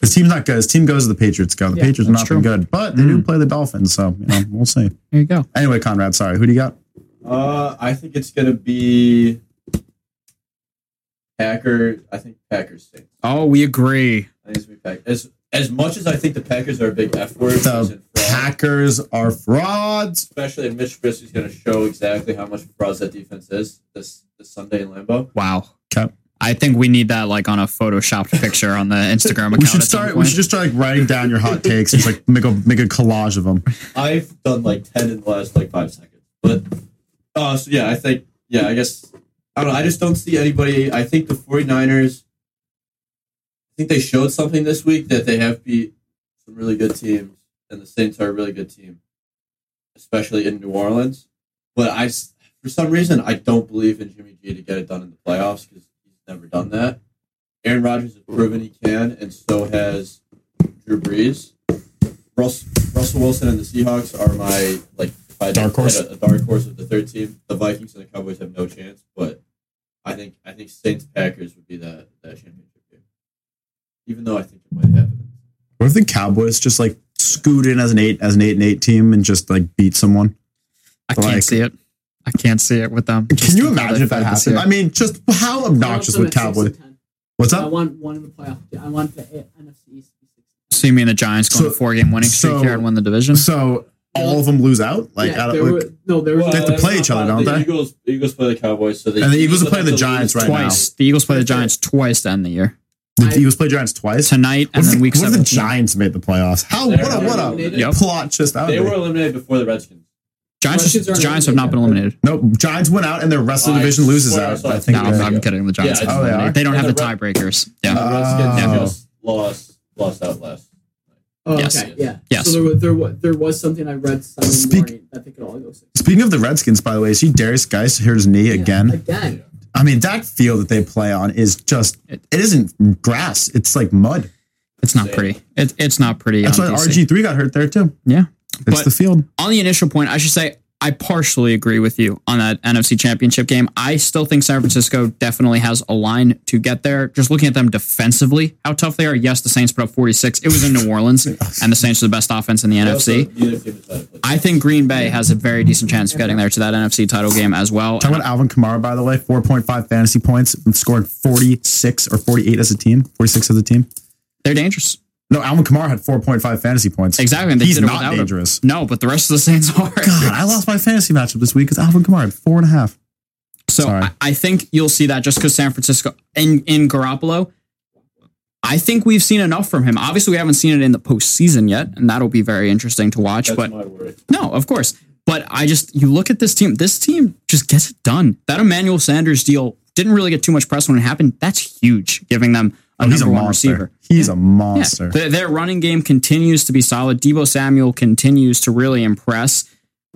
Speaker 4: His team's not good. His team goes to the Patriots go. The
Speaker 2: Yeah,
Speaker 4: Patriots are
Speaker 1: that's
Speaker 4: not been good, but they do play the Dolphins, so you know we'll see.
Speaker 1: There you go.
Speaker 4: Anyway, Conrad, sorry, who do you got?
Speaker 5: Uh, I think it's gonna be Packers. I think Packers Saints.
Speaker 1: Oh, we agree.
Speaker 5: I think it's gonna be Packers. As as much as I think the Packers are a big F word,
Speaker 4: The Packers are frauds.
Speaker 5: especially if Mitch Trubisky's gonna show exactly how much frauds that defense is this this Sunday in Lambeau.
Speaker 1: Wow.
Speaker 4: Okay.
Speaker 1: I think we need that like on a photoshopped picture on the Instagram account.
Speaker 4: We should start. We should just start like writing down your hot takes. Just like make a make a collage of them.
Speaker 5: I've done like ten in the last like five seconds, but uh, so yeah, I think yeah, I guess I don't know. I just don't see anybody. I think the 49ers, I think they showed something this week that they have beat some really good teams, and the Saints are a really good team, especially in New Orleans. But I, for some reason, I don't believe in Jimmy G to get it done in the playoffs because he's never done that. Aaron Rodgers has proven he can, and so has Drew Brees. Russ, Russell Wilson and the Seahawks are my like I
Speaker 4: Dark horse?
Speaker 5: a, a dark horse of the third team. The Vikings and the Cowboys have no chance, but I think I think Saints Packers would be that that championship. Even though I think it might happen.
Speaker 4: What if the Cowboys just like scoot in as an eight as an eight and eight team and just like beat someone?
Speaker 1: I can't see it. I can't see it with them.
Speaker 4: Can
Speaker 1: Just
Speaker 4: you imagine if that
Speaker 1: played
Speaker 4: happened? I mean, just how obnoxious would
Speaker 2: them at six
Speaker 4: Cowboys?
Speaker 2: and 10.
Speaker 4: What's
Speaker 2: I want one in the playoff. I want the A- NFC East to be six.
Speaker 1: So you mean the Giants going
Speaker 4: So-
Speaker 1: to four game winning streak
Speaker 4: so-
Speaker 1: here and win the division?
Speaker 4: So all of them lose out, like,
Speaker 2: yeah,
Speaker 4: out of,
Speaker 2: there
Speaker 4: like
Speaker 2: were, no, there was.
Speaker 4: They have to play each other, don't
Speaker 5: the
Speaker 4: they?
Speaker 5: Eagles, the Eagles play the Cowboys, so the
Speaker 4: And the Eagles will play
Speaker 5: have
Speaker 4: the Giants
Speaker 5: lose
Speaker 4: right now.
Speaker 1: twice. The Eagles play the Giants twice to end the year.
Speaker 4: The
Speaker 2: I-
Speaker 4: Eagles play Giants twice.
Speaker 1: Tonight
Speaker 4: What
Speaker 1: and
Speaker 4: if,
Speaker 1: then week
Speaker 4: what if the
Speaker 1: 17.
Speaker 4: Giants made the playoffs? How
Speaker 5: They're
Speaker 4: what a what a.
Speaker 1: Yep.
Speaker 4: plot just out
Speaker 5: They
Speaker 4: there.
Speaker 5: were eliminated before the Redskins.
Speaker 1: Giants,
Speaker 2: Redskins
Speaker 1: the
Speaker 2: aren't
Speaker 1: Giants have not been eliminated.
Speaker 4: No, Giants win out and the rest of the division loses
Speaker 5: swear I
Speaker 4: out. I think
Speaker 1: No,
Speaker 4: they-
Speaker 1: I'm, I'm kidding. The Giants
Speaker 5: Yeah,
Speaker 4: oh, they
Speaker 1: They don't
Speaker 5: And
Speaker 1: have the
Speaker 5: the Red-
Speaker 1: tiebreakers. Yeah.
Speaker 5: And the Redskins
Speaker 4: Oh.
Speaker 5: just lost lost out last.
Speaker 2: Oh,
Speaker 1: Yes.
Speaker 2: okay, yeah.
Speaker 1: Yes.
Speaker 2: So there was, there was there was something I read Sunday
Speaker 4: Speak-
Speaker 2: morning that they could all go six.
Speaker 4: Speaking of the Redskins, by the way, see Derrius Guice hurt his knee
Speaker 2: Yeah,
Speaker 4: again.
Speaker 2: Again.
Speaker 4: I mean, that field that they play on is just it isn't grass. It's like mud.
Speaker 1: It's not pretty. It, it's not pretty.
Speaker 4: That's why
Speaker 1: DC.
Speaker 4: RG three got hurt there too.
Speaker 1: Yeah.
Speaker 4: It's
Speaker 1: But-
Speaker 4: the field.
Speaker 1: on the initial point, I should say I partially agree with you on that NFC Championship game. I still think San Francisco definitely has a line to get there. Just looking at them defensively, how tough they are. Yes, the Saints put up 46. It was in New Orleans, and the Saints are the best offense in the NFC.
Speaker 5: Also, neither team decided to play.
Speaker 1: I think Green Bay has a very decent chance of getting there to that NFC title game as well.
Speaker 4: Talk about Alvin Kamara, by the way, four point five fantasy points, and scored forty six or forty eight as a team, forty six as a team.
Speaker 1: They're dangerous.
Speaker 4: No, Alvin Kamara had 4.5 fantasy points.
Speaker 1: Exactly. And they
Speaker 4: He's
Speaker 1: did
Speaker 4: not
Speaker 1: without him.
Speaker 4: dangerous.
Speaker 1: No, but the rest of the Saints are.
Speaker 4: God, I lost my fantasy matchup this week because Alvin Kamara had four and a half.
Speaker 1: So I, I think you'll see that just because San Francisco in in Garoppolo. I think we've seen enough from him. Obviously, we haven't seen it in the postseason yet, and that'll be very interesting to watch.
Speaker 5: That's
Speaker 1: but
Speaker 5: my worry.
Speaker 1: no, of course. But I just you look at this team. This team just gets it done. That Emmanuel Sanders deal didn't really get too much press when it happened. That's huge, giving them a
Speaker 4: Oh, he's a
Speaker 1: number one
Speaker 4: monster.
Speaker 1: receiver.
Speaker 4: He's a
Speaker 1: Yeah.
Speaker 4: monster.
Speaker 1: Their, their running game continues to be solid. Deebo Samuel continues to really impress.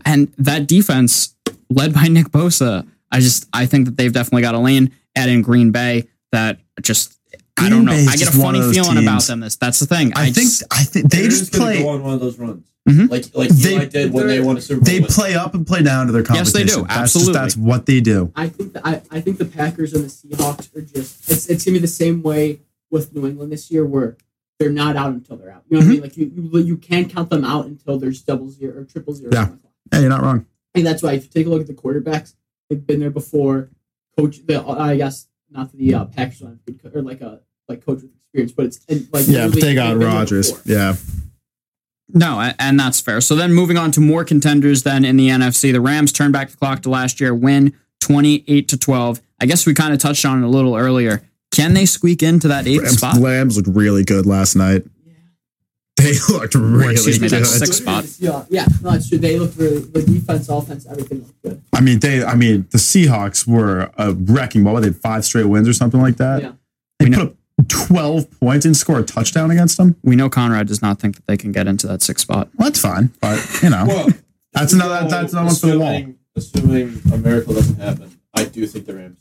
Speaker 1: And that defense, led by Nick Bosa, I just I think that they've definitely got a lane. Add in Green Bay that just I don't know.
Speaker 4: Bay is
Speaker 1: I get a funny
Speaker 4: of those
Speaker 1: feeling about them. This that's the thing.
Speaker 4: I, think
Speaker 1: just-
Speaker 4: I think they just play
Speaker 5: go on one of those runs,
Speaker 1: Mhm.
Speaker 5: like like
Speaker 4: They-
Speaker 5: did when they won a Super Bowl.
Speaker 4: they
Speaker 5: with-
Speaker 4: play up and play down to their competition.
Speaker 1: Yes, they
Speaker 4: competition.
Speaker 1: do.
Speaker 4: That's
Speaker 1: Absolutely.
Speaker 4: Just, that's what they do.
Speaker 2: I think the, I, I think the Packers and the Seahawks are just it's, it's gonna be the same way with New England this year where they're not out until they're out. You know what I mean? Like you, you you can't count them out until there's double zero or triple zero.
Speaker 4: Yeah.
Speaker 2: on the clock.
Speaker 4: Hey, you're not wrong.
Speaker 2: And that's why if you take a look at the quarterbacks, they've been there before. Coach, the I guess not the uh, Packers don't have good co- or like a like coach with experience, but it's and, like
Speaker 4: Yeah, but
Speaker 2: literally
Speaker 4: they got
Speaker 2: they've been there
Speaker 4: Rodgers. Yeah.
Speaker 1: No, and that's fair. So then moving on to more contenders then in the NFC, the Rams turn back the clock to last year, win 28 to 12. I guess we kind of touched on it a little earlier. Can they squeak into that eighth
Speaker 4: Rams,
Speaker 1: spot?
Speaker 4: Lambs looked really good last night.
Speaker 2: Yeah.
Speaker 4: They looked really
Speaker 1: excuse me,
Speaker 4: good.
Speaker 1: that's six spot.
Speaker 2: Yeah, yeah, no, it's true. They look really the defense, offense, everything looked good.
Speaker 4: I mean, they. I mean, the Seahawks were a wrecking ball. They had five straight wins or something like that.
Speaker 2: Yeah.
Speaker 4: They
Speaker 1: We
Speaker 4: put up twelve points and score a touchdown against them.
Speaker 1: We know Conrad does not think that they can get into that sixth spot.
Speaker 4: Well, that's fine, but you know,
Speaker 5: Well,
Speaker 4: that's another. That's another one for the wall.
Speaker 5: assuming, assuming a miracle doesn't happen, I do think the Rams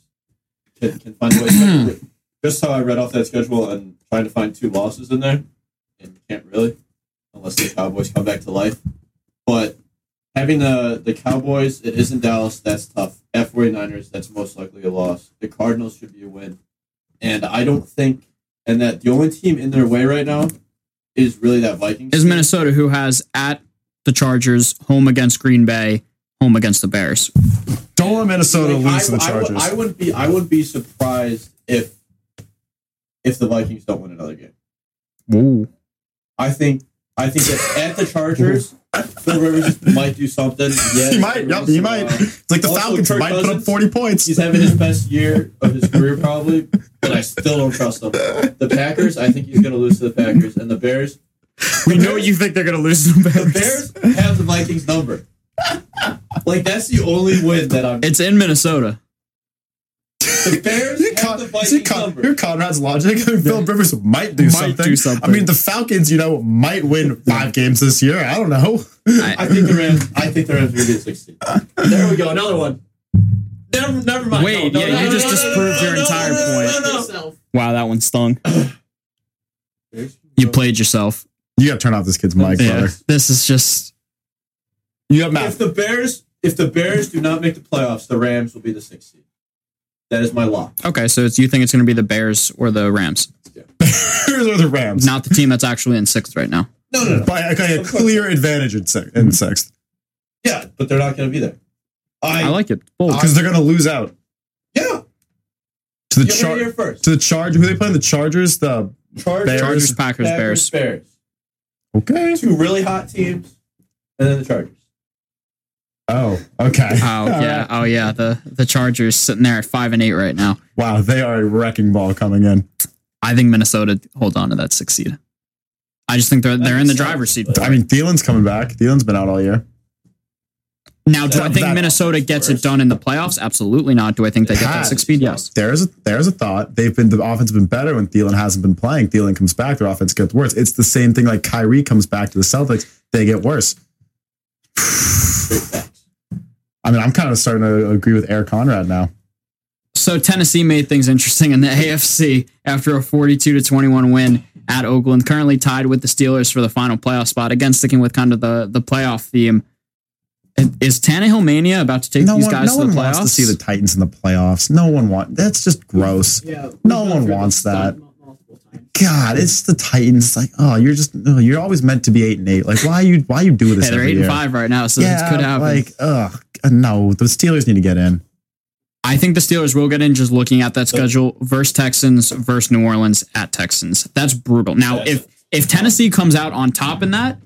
Speaker 5: can, can find a way. To Just how I read off that schedule and trying to find two losses in there, and can't really, unless the Cowboys come back to life. But having the the Cowboys, it is in Dallas. That's tough. F 49ers, that's most likely a loss. The Cardinals should be a win, and I don't think, and that the only team in their way right now is really that Vikings.
Speaker 1: Is. Minnesota, who has at the Chargers, home against Green Bay, home against the Bears.
Speaker 4: Don't let Minnesota
Speaker 5: Like,
Speaker 4: lose to the
Speaker 5: I, I
Speaker 4: Chargers.
Speaker 5: I, wouldn't be. I wouldn't be surprised if if the Vikings don't win another game.
Speaker 1: Whoa.
Speaker 5: I think. I think that at the Chargers, Phil Rivers might do something. Yeah,
Speaker 4: he might. Yep, he might.
Speaker 5: Uh,
Speaker 4: it's like the
Speaker 5: Also,
Speaker 4: Falcons
Speaker 5: Kirk
Speaker 4: might put up forty points.
Speaker 5: He's having his best year of his career, probably, but I still don't trust him. The Packers, I think he's going to lose to the Packers, and the Bears.
Speaker 1: We know you think they're going to lose to the
Speaker 5: The
Speaker 1: Bears.
Speaker 5: Bears have the Vikings number. Like that's the only win that I'm.
Speaker 1: It's in Minnesota.
Speaker 5: The Bears
Speaker 4: you
Speaker 5: have
Speaker 4: Con-
Speaker 5: the
Speaker 4: see,
Speaker 5: Vikings
Speaker 4: Con-
Speaker 5: number.
Speaker 4: here Conrad's logic. Phil Rivers might do
Speaker 1: Might
Speaker 4: something.
Speaker 1: do something.
Speaker 4: I mean, the Falcons, you know, might win five games this year. I don't know.
Speaker 5: I think the Rams. I think the Rams are going to be a 16. There we go. Another one. Never, never mind.
Speaker 1: Wait,
Speaker 5: No, no,
Speaker 1: yeah,
Speaker 5: no,
Speaker 1: you
Speaker 5: no,
Speaker 1: just
Speaker 5: no, no,
Speaker 1: disproved
Speaker 5: no,
Speaker 1: your
Speaker 5: no,
Speaker 1: entire
Speaker 5: no, no,
Speaker 1: point.
Speaker 5: no, no, no.
Speaker 1: Wow, that one stung. You played yourself.
Speaker 4: You got to turn off this kid's mic,
Speaker 1: Yeah.
Speaker 4: brother.
Speaker 1: This is just
Speaker 4: You got
Speaker 5: If the Bears, if the Bears do not make the playoffs, the Rams will be the sixth seed. That is my lock.
Speaker 1: okay. So it's, you think it's going to be the Bears or the Rams,
Speaker 4: Here's are the Rams.
Speaker 1: not the team that's actually in sixth right now.
Speaker 5: No, no, no.
Speaker 4: By okay, a clear advantage in, six, in sixth
Speaker 5: Yeah, but they're not going to be there. I,
Speaker 1: I like it.
Speaker 4: Because they're going to lose out
Speaker 5: yeah.
Speaker 4: to the
Speaker 5: You heard it here
Speaker 4: char-
Speaker 5: first.
Speaker 4: to the Charge. Who they playing? The Chargers. The
Speaker 5: Chargers,
Speaker 4: Bears.
Speaker 1: Chargers, Packers,
Speaker 5: Packers,
Speaker 1: Bears.
Speaker 5: Bears.
Speaker 4: okay.
Speaker 5: Two really hot teams, and then the Chargers.
Speaker 4: Oh, okay.
Speaker 1: Oh yeah. Oh yeah. The the Chargers sitting there at five and eight right now.
Speaker 4: Wow, they are a wrecking ball coming in.
Speaker 1: I think Minnesota hold on to that six seed. I just think they're they're in the
Speaker 5: makes
Speaker 1: driver's seat.
Speaker 4: I mean, Thielen's coming back. Thielen's been out all year.
Speaker 1: Now, do I think Minnesota gets it done in the playoffs? Absolutely not. Do I think they get that six speed? Yes.
Speaker 4: There's a there's a thought. They've been the offense has been better when Thielen hasn't been playing. Thielen comes back, their offense gets worse. It's the same thing like Kyrie comes back to the Celtics, they get worse.
Speaker 5: Straight facts.
Speaker 4: I mean, I'm kind of starting to agree with Eric Conrad now.
Speaker 1: So Tennessee made things interesting in the AFC after a 42 to 21 win at Oakland, currently tied with the Steelers for the final playoff spot. Again, sticking with kind of the the playoff theme. Is Tannehill mania about to take
Speaker 4: No
Speaker 1: these
Speaker 4: one,
Speaker 1: guys
Speaker 4: no
Speaker 1: to
Speaker 4: one
Speaker 1: the
Speaker 4: wants
Speaker 1: playoffs?
Speaker 4: to see the Titans in the playoffs. No one wants. That's just gross.
Speaker 2: Yeah,
Speaker 4: No one wants that.
Speaker 2: mul- multiple times.
Speaker 4: God, it's the Titans. It's like, oh, you're just, oh, you're always meant to be eight and eight. Like, why you, why you do this?
Speaker 1: Hey, they're
Speaker 4: every
Speaker 1: eight
Speaker 4: year?
Speaker 1: and five right now, so
Speaker 4: yeah,
Speaker 1: this could happen.
Speaker 4: like, ugh, Uh, no, the Steelers need to get in.
Speaker 1: I think the Steelers will get in just looking at that schedule versus Texans versus New Orleans at Texans. That's brutal. Now,
Speaker 5: That's
Speaker 1: if if Tennessee comes out on top in that,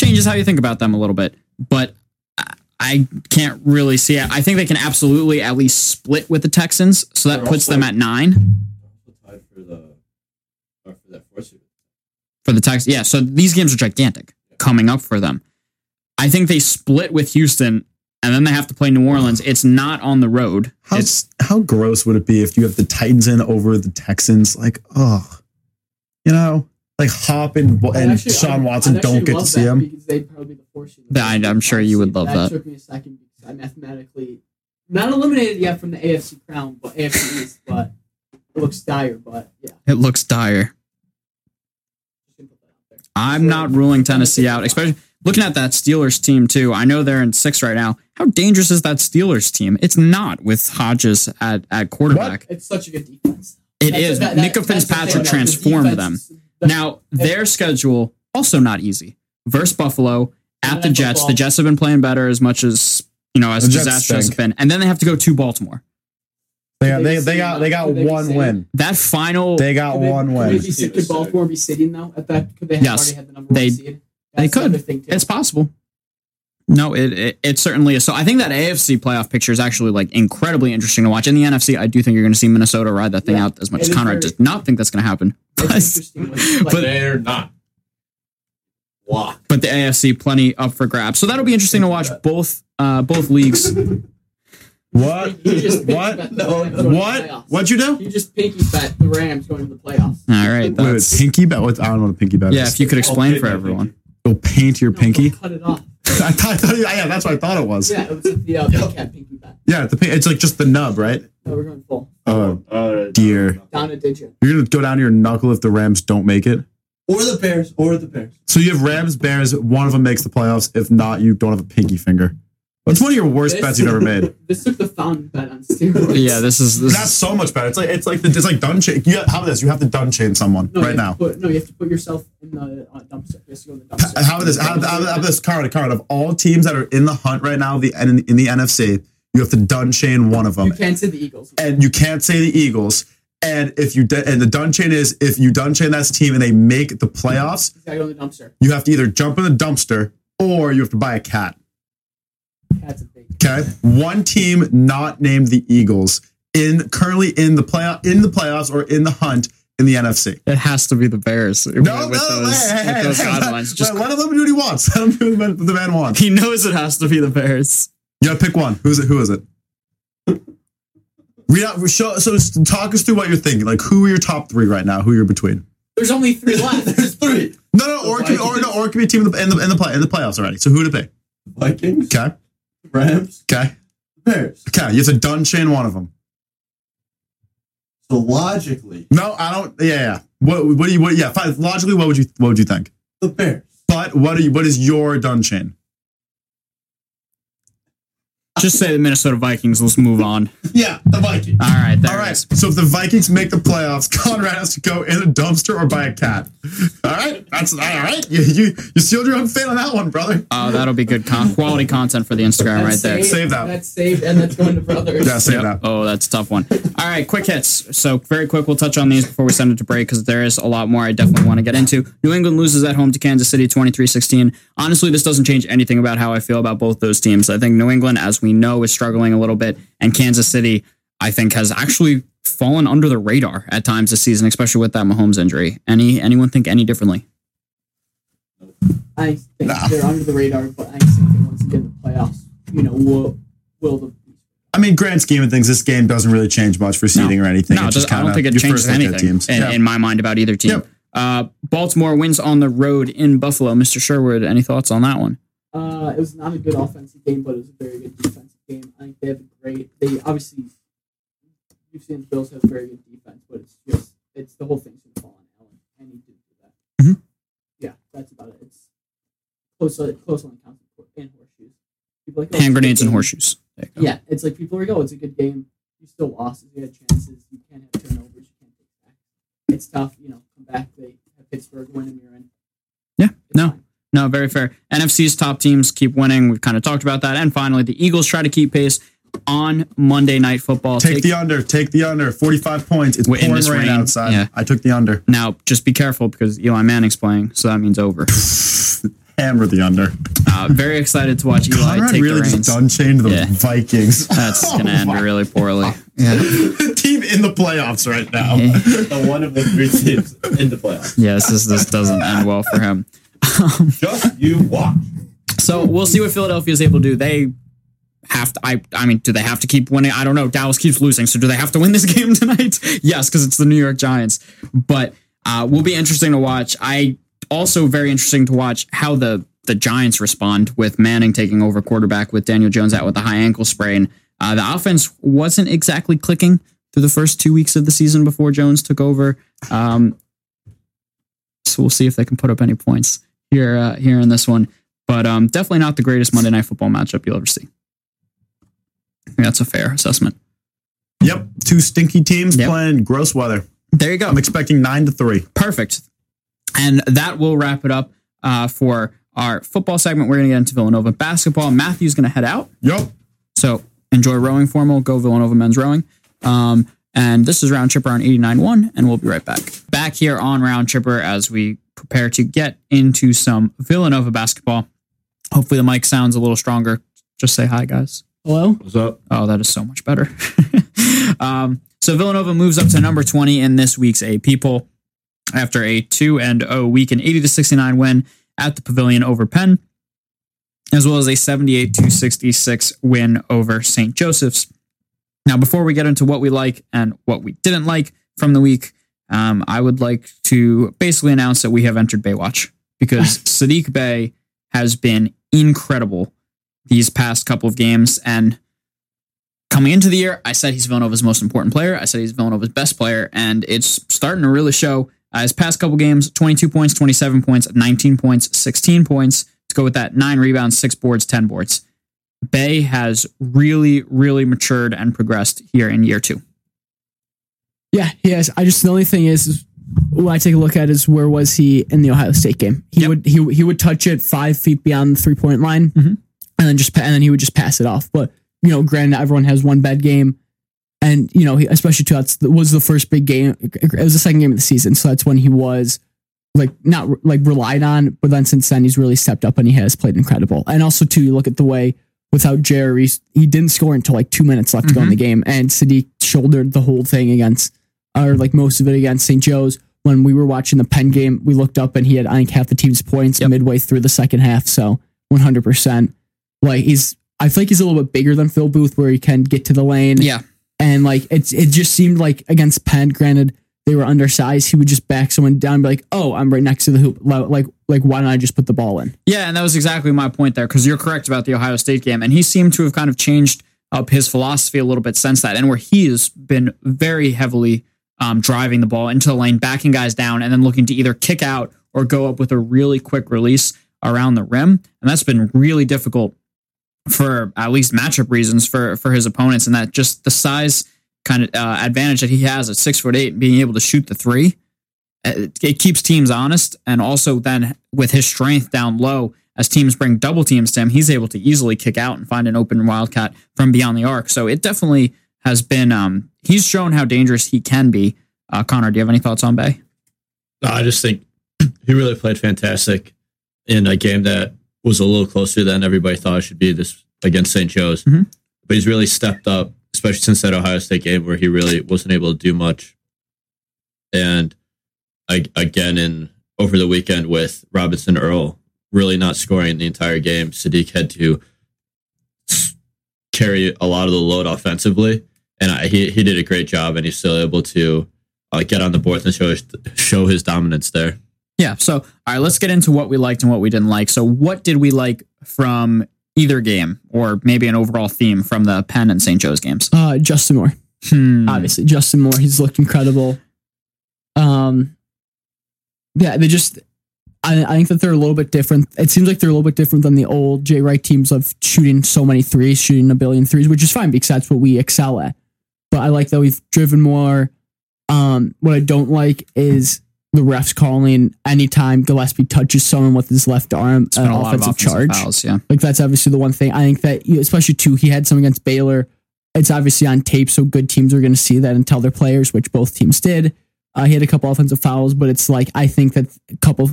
Speaker 1: changes how you think about them a little bit. But I- I can't really see it. I think they can absolutely at least split with the Texans, so that
Speaker 5: They're
Speaker 1: puts them at nine
Speaker 5: for the or for that
Speaker 1: for the Texans. Yeah, so these games are gigantic coming up for them. I think they split with Houston, and then they have to play New Orleans. It's not on the road.
Speaker 4: How
Speaker 1: It's
Speaker 4: how gross would it be if you have the Titans in over the Texans? Like, oh, you know, like Hop and, and
Speaker 2: actually-
Speaker 4: Sean
Speaker 2: I'd-
Speaker 4: Watson
Speaker 2: I'd
Speaker 4: don't get to see
Speaker 2: that
Speaker 4: him.
Speaker 2: because they'd probably be the four seed.
Speaker 1: Yeah, I- I'm sure you would love that.
Speaker 2: That took me a second because I mathematically not eliminated yet from the AFC crown, but AFC East, but it looks dire. But yeah,
Speaker 1: it looks dire.
Speaker 2: just gonna put that out there.
Speaker 1: I'm not ruling Tennessee out, especially looking at that Steelers team too. I know they're in six right now. How dangerous is that Steelers team? It's not with Hodges at, at quarterback.
Speaker 2: It's such a good defense.
Speaker 1: It
Speaker 2: That's-
Speaker 1: is.
Speaker 2: that- that-
Speaker 1: Minkah
Speaker 2: that's the thing,
Speaker 1: Fitzpatrick
Speaker 2: though. The
Speaker 1: transformed them.
Speaker 2: defense- the-
Speaker 1: Now their schedule also not easy. Versus Buffalo at the Jets.
Speaker 2: football.
Speaker 1: The Jets have been playing better as much as you know as
Speaker 4: The Jets
Speaker 1: disastrous has been, and then they have to go to Baltimore.
Speaker 4: They got they,
Speaker 2: they
Speaker 4: they got they got
Speaker 2: they
Speaker 4: one win.
Speaker 1: That final,
Speaker 4: They got
Speaker 2: Could
Speaker 4: one
Speaker 2: could
Speaker 4: win.
Speaker 2: they be Could Baltimore be sitting though at that? Could they have
Speaker 1: Yes.
Speaker 2: already had the number
Speaker 1: They-
Speaker 2: one seed?
Speaker 1: they
Speaker 2: That's the
Speaker 1: could.
Speaker 2: thing, too.
Speaker 1: It's possible. No, it, it it certainly is. So I think that AFC playoff picture is actually like incredibly interesting to watch. In the NFC, I do think you're going to see Minnesota ride that thing
Speaker 2: Yeah,
Speaker 1: out as much as Conrad
Speaker 2: very-
Speaker 1: does not think that's going to happen. But.
Speaker 2: Like,
Speaker 1: But-
Speaker 5: They're not. Lock.
Speaker 1: but the AFC plenty up for grabs. So that'll be interesting to watch both uh, both leagues.
Speaker 4: What?
Speaker 2: You just pinky
Speaker 4: What?
Speaker 2: bet the Rams going to the
Speaker 4: What? What'd you do?
Speaker 2: You just pinky bet the Rams going to the playoffs.
Speaker 1: All right,
Speaker 4: Wait,
Speaker 1: that's
Speaker 4: pinky bet. What? I don't know what a pinky bet
Speaker 1: yeah.
Speaker 4: is.
Speaker 1: If you could explain for
Speaker 5: no,
Speaker 1: everyone.
Speaker 4: Go paint your
Speaker 2: No,
Speaker 4: pinky.
Speaker 2: don't cut it off.
Speaker 4: I thought, I thought- yeah, that's what I thought it was.
Speaker 2: Yeah, it was like the uh, big cat pinky bet.
Speaker 4: Yeah, the it's like just the nub, right?
Speaker 2: No, we're going full.
Speaker 4: Oh,
Speaker 5: All right,
Speaker 4: dear.
Speaker 2: Down a digit.
Speaker 4: you're gonna go down to your knuckle if the Rams don't make it.
Speaker 5: Or the Bears. Or the Bears.
Speaker 4: So you have Rams, Bears. One of them makes the playoffs. If not, you don't have a pinky finger. That's one of your worst
Speaker 2: This-
Speaker 4: bets you've ever made.
Speaker 2: This took the fountain bet on steroids.
Speaker 1: Yeah, this is this.
Speaker 4: That's
Speaker 1: Is,
Speaker 4: so much better. It's like it's like the, it's like dun chain. You have, how about this? You have to dun chain someone
Speaker 2: No,
Speaker 4: right now.
Speaker 2: to Put, no, you have to put yourself in the uh, dumpster. You have to go in the dumpster.
Speaker 4: How about this? How, how, how about this? Card, card of all teams that are in the hunt right now, the in, in the NFC, you have to dun chain one of them,
Speaker 2: You can't say the Eagles.
Speaker 4: and you can't say the Eagles. And if you d- and the dun chain is if you dun chain that team and they make the playoffs,
Speaker 2: You go in the dumpster.
Speaker 4: you have to either jump in the dumpster or you have to buy a cat.
Speaker 2: That's a big.
Speaker 4: Okay, one team not named the Eagles in currently in the play in the playoffs or in the hunt in the NFC.
Speaker 1: it has to be the Bears with,
Speaker 4: No,
Speaker 1: with
Speaker 4: no,
Speaker 1: those,
Speaker 4: hey, hey,
Speaker 1: with those
Speaker 4: hey,
Speaker 1: guidelines.
Speaker 4: let-
Speaker 1: Just
Speaker 4: let him do what he wants. Let him do what the man wants.
Speaker 1: he knows it has to be the Bears.
Speaker 4: You gotta pick one. Who's it? Who is it? Read out, show, so talk us through what you're thinking. Like, who are your top three right now? Who you're between?
Speaker 2: There's only three left.
Speaker 5: There's three.
Speaker 4: No, no, or it could, be- or no, or it could be a team in the in the in the, play, in the playoffs already. So who to pick?
Speaker 5: Vikings.
Speaker 4: Okay,
Speaker 5: Rams.
Speaker 4: okay,
Speaker 5: Bears.
Speaker 4: okay. You have to dun chain one of them.
Speaker 5: So logically,
Speaker 4: No, I don't. Yeah, yeah. What? What do you? What? Yeah. Fine. Logically, what would you? What would you think?
Speaker 5: the Bears.
Speaker 4: But what are you? What is your dun chain?
Speaker 1: Just say the Minnesota Vikings. Let's move on.
Speaker 5: Yeah, the Vikings.
Speaker 1: All right, there
Speaker 4: All
Speaker 1: it
Speaker 4: So if the Vikings make the playoffs, Conrad has to go in a dumpster or buy a cat. All right. That's all right. You you, you sealed your own fate on that one, brother.
Speaker 1: Oh, that'll be good con- quality content for the Instagram right
Speaker 2: That's
Speaker 1: there.
Speaker 2: saved.
Speaker 4: Save that.
Speaker 2: That's saved, and that's going to brothers.
Speaker 4: Yeah. Say
Speaker 1: Yep.
Speaker 4: that.
Speaker 1: Oh, that's a tough one. All right, quick hits. So very quick, we'll touch on these before we send it to break because there is a lot more I definitely want to get into. New England loses at home to Kansas City 23-16. Honestly, this doesn't change anything about how I feel about both those teams. I think New England, as we know, is struggling a little bit, and Kansas City, I think, has actually fallen under the radar at times this season, especially with that Mahomes injury. Any anyone think any differently?
Speaker 2: I think
Speaker 4: Nah.
Speaker 2: they're under the radar, but I think that once again the playoffs, you know, will will the
Speaker 4: I mean, grand scheme of things, this game doesn't really change much for seeding or anything.
Speaker 1: No, it
Speaker 4: just
Speaker 1: does- I don't
Speaker 4: kinda
Speaker 1: think it changes
Speaker 4: first look at
Speaker 1: anything
Speaker 4: teams.
Speaker 1: in,
Speaker 4: Yeah.
Speaker 1: in my mind about either team.
Speaker 4: Yep.
Speaker 1: Uh, Baltimore wins on the road in Buffalo. Mr. Sherwood, any thoughts on that one?
Speaker 2: Uh, it was not a good offensive game, but it was a very good defensive game. I think they have a great. They obviously, you've seen the Bills have very good defense, but it's just it's the whole thing's to fall on Allen, and he did do that.
Speaker 1: Mhm.
Speaker 2: Yeah, that's about it. It's close, close on counts and horseshoes. People like oh,
Speaker 1: Hand
Speaker 2: it's a good
Speaker 1: grenades and horseshoes. There you go.
Speaker 2: Yeah, it's like people are like, oh, it's a good game. You still lost. You had chances. You can't have turnovers. You can't take back. It's tough. You know, come back. They have Pittsburgh win, and you're in.
Speaker 1: Yeah,
Speaker 2: It's
Speaker 1: no.
Speaker 2: fine.
Speaker 1: No, very fair. NFC's top teams keep winning. We've kind of talked about that. And finally, the Eagles try to keep pace on Monday Night Football.
Speaker 4: Take, the under. Take the under. 45 points. It's
Speaker 1: Wait, in
Speaker 4: pouring rain,
Speaker 1: rain?
Speaker 4: outside.
Speaker 1: Yeah.
Speaker 4: I took the under.
Speaker 1: now, just be careful because Eli Manning's playing, so that means over.
Speaker 4: Hammer the under.
Speaker 1: Uh, very excited to watch Eli
Speaker 4: Conrad
Speaker 1: take
Speaker 4: really
Speaker 1: the reins.
Speaker 4: just done chained the
Speaker 1: Yeah.
Speaker 4: Vikings.
Speaker 1: That's
Speaker 4: Oh
Speaker 1: going to end really poorly. Yeah.
Speaker 4: team in the playoffs right now.
Speaker 5: the one of the three teams in the playoffs.
Speaker 1: Yes, this, this doesn't end well for him.
Speaker 5: Just you watch.
Speaker 1: So we'll see what Philadelphia is able to do. They have to. I. I mean, do they have to keep winning? I don't know. Dallas keeps losing, so do they have to win this game tonight? yes, because it's the New York Giants. But uh, will be interesting to watch. I also very interesting to watch how the the Giants respond with Manning taking over quarterback with Daniel Jones out with a high ankle sprain. Uh, the offense wasn't exactly clicking through the first two weeks of the season before Jones took over. Um, so we'll see if they can put up any points here uh, here in this one. But um, definitely not the greatest Monday Night Football matchup you'll ever see. That's a fair assessment.
Speaker 4: Yep. Two stinky teams
Speaker 1: Yep.
Speaker 4: playing gross weather.
Speaker 1: There you go.
Speaker 4: I'm expecting nine to three.
Speaker 1: Perfect. And that will wrap it up uh, for our football segment. We're going to get into Villanova basketball. Matthew's going to head out.
Speaker 4: Yep.
Speaker 1: So enjoy rowing formal. Go Villanova men's rowing. Um, and this is Round Tripper on 89.1, and we'll be right back. Back here on Round Tripper as we prepare to get into some Villanova basketball. Hopefully the mic sounds a little stronger. Just say hi, guys.
Speaker 2: Hello.
Speaker 5: What's up?
Speaker 1: Oh, that is so much better. um, so Villanova moves up to number 20 in this week's AP poll after a 2 and 0 week, and 80 to 69 win at the Pavilion over Penn, as well as a 78 to 66 win over St. Joseph's. Now, before we get into what we like and what we didn't like from the week, um, I would like to basically announce that we have entered Baywatch because Saddiq Bey has been incredible these past couple of games. And coming into the year, I said he's Villanova's most important player. I said he's Villanova's best player, and it's starting to really show. Uh, his past couple games 22 points, 27 points, 19 points, 16 points. To go with that, nine rebounds, six boards, 10 boards. Bay has really, really matured and progressed here in year two.
Speaker 2: Yeah, he has. I just the only thing is, is when I take a look at is where was he in the Ohio State game? He
Speaker 1: Yep.
Speaker 2: would he he would touch it five feet beyond the three point line,
Speaker 1: Mhm.
Speaker 2: and then just and then he would just pass it off. But you know, granted, everyone has one bad game, and you know, he, especially too, that's was the first big game. It was the second game of the season, so that's when he was like not like relied on. But then since then, he's really stepped up and he has played incredible. And also too, you look at the way without Jerry, he didn't score until like two minutes left to go in the game, and Saddiq shouldered the whole thing against or like most of it against St. Joe's. When we were watching the Penn game, we looked up and he had I think half the team's points
Speaker 1: Yep.
Speaker 2: midway through the second half. So 100. percent Like he's, I feel like he's a little bit bigger than Phil Booth, where he can get to the lane.
Speaker 1: Yeah.
Speaker 2: and like it's it just seemed like against Penn, granted they were undersized, he would just back someone down, and be like, "Oh, I'm right next to the hoop. Like, like, like why don't I just put the ball in?"
Speaker 1: Yeah, and that was exactly my point there because you're correct about the Ohio State game, and he seemed to have kind of changed up his philosophy a little bit since that, and where he has been very heavily um, driving the ball into the lane, backing guys down, and then looking to either kick out or go up with a really quick release around the rim, and that's been really difficult for at least matchup reasons for for his opponents, and that just the size kind of uh, advantage that he has at six foot eight, being able to shoot the three it, it keeps teams honest. And also then with his strength down low as teams bring double teams to him he's able to easily kick out and find an open wildcat from beyond the arc. So it definitely has been um he's shown how dangerous he can be uh connor do you have any thoughts on
Speaker 3: Bey I just think he really played fantastic in a game that was a little closer than everybody thought it should be this against St. Joe's.
Speaker 1: Mhm.
Speaker 3: But he's really stepped up, especially since that Ohio State game where he really wasn't able to do much. And I, again, in over the weekend with Robinson Earl really not scoring the entire game, Saddiq had to carry a lot of the load offensively, and I, he he did a great job, and he's still able to uh, get on the board and show his, show his dominance there.
Speaker 1: yeah so all right let's get into what we liked and what we didn't like so what did we like from either game or maybe an overall theme from the penn and st joe's games
Speaker 2: Uh, Justin Moore,
Speaker 1: Hmm.
Speaker 2: obviously, Justin Moore, he's looked incredible. Um, yeah, they just. I, I think that they're a little bit different. It seems like they're a little bit different than the old Jay Wright teams of shooting so many threes, shooting a billion threes, which is fine because that's what we excel at. But I like that we've driven more. Um, what I don't like is the refs calling anytime Gillespie touches someone with his left arm an
Speaker 1: of
Speaker 2: offensive
Speaker 1: offensive
Speaker 2: charge.
Speaker 1: fouls yeah
Speaker 2: Like that's obviously the one thing I think that, especially too, he had some against Baylor. it's obviously on tape, so good teams are going to see that and tell their players, which both teams did. Uh, he had a couple offensive fouls, but it's like I think that a couple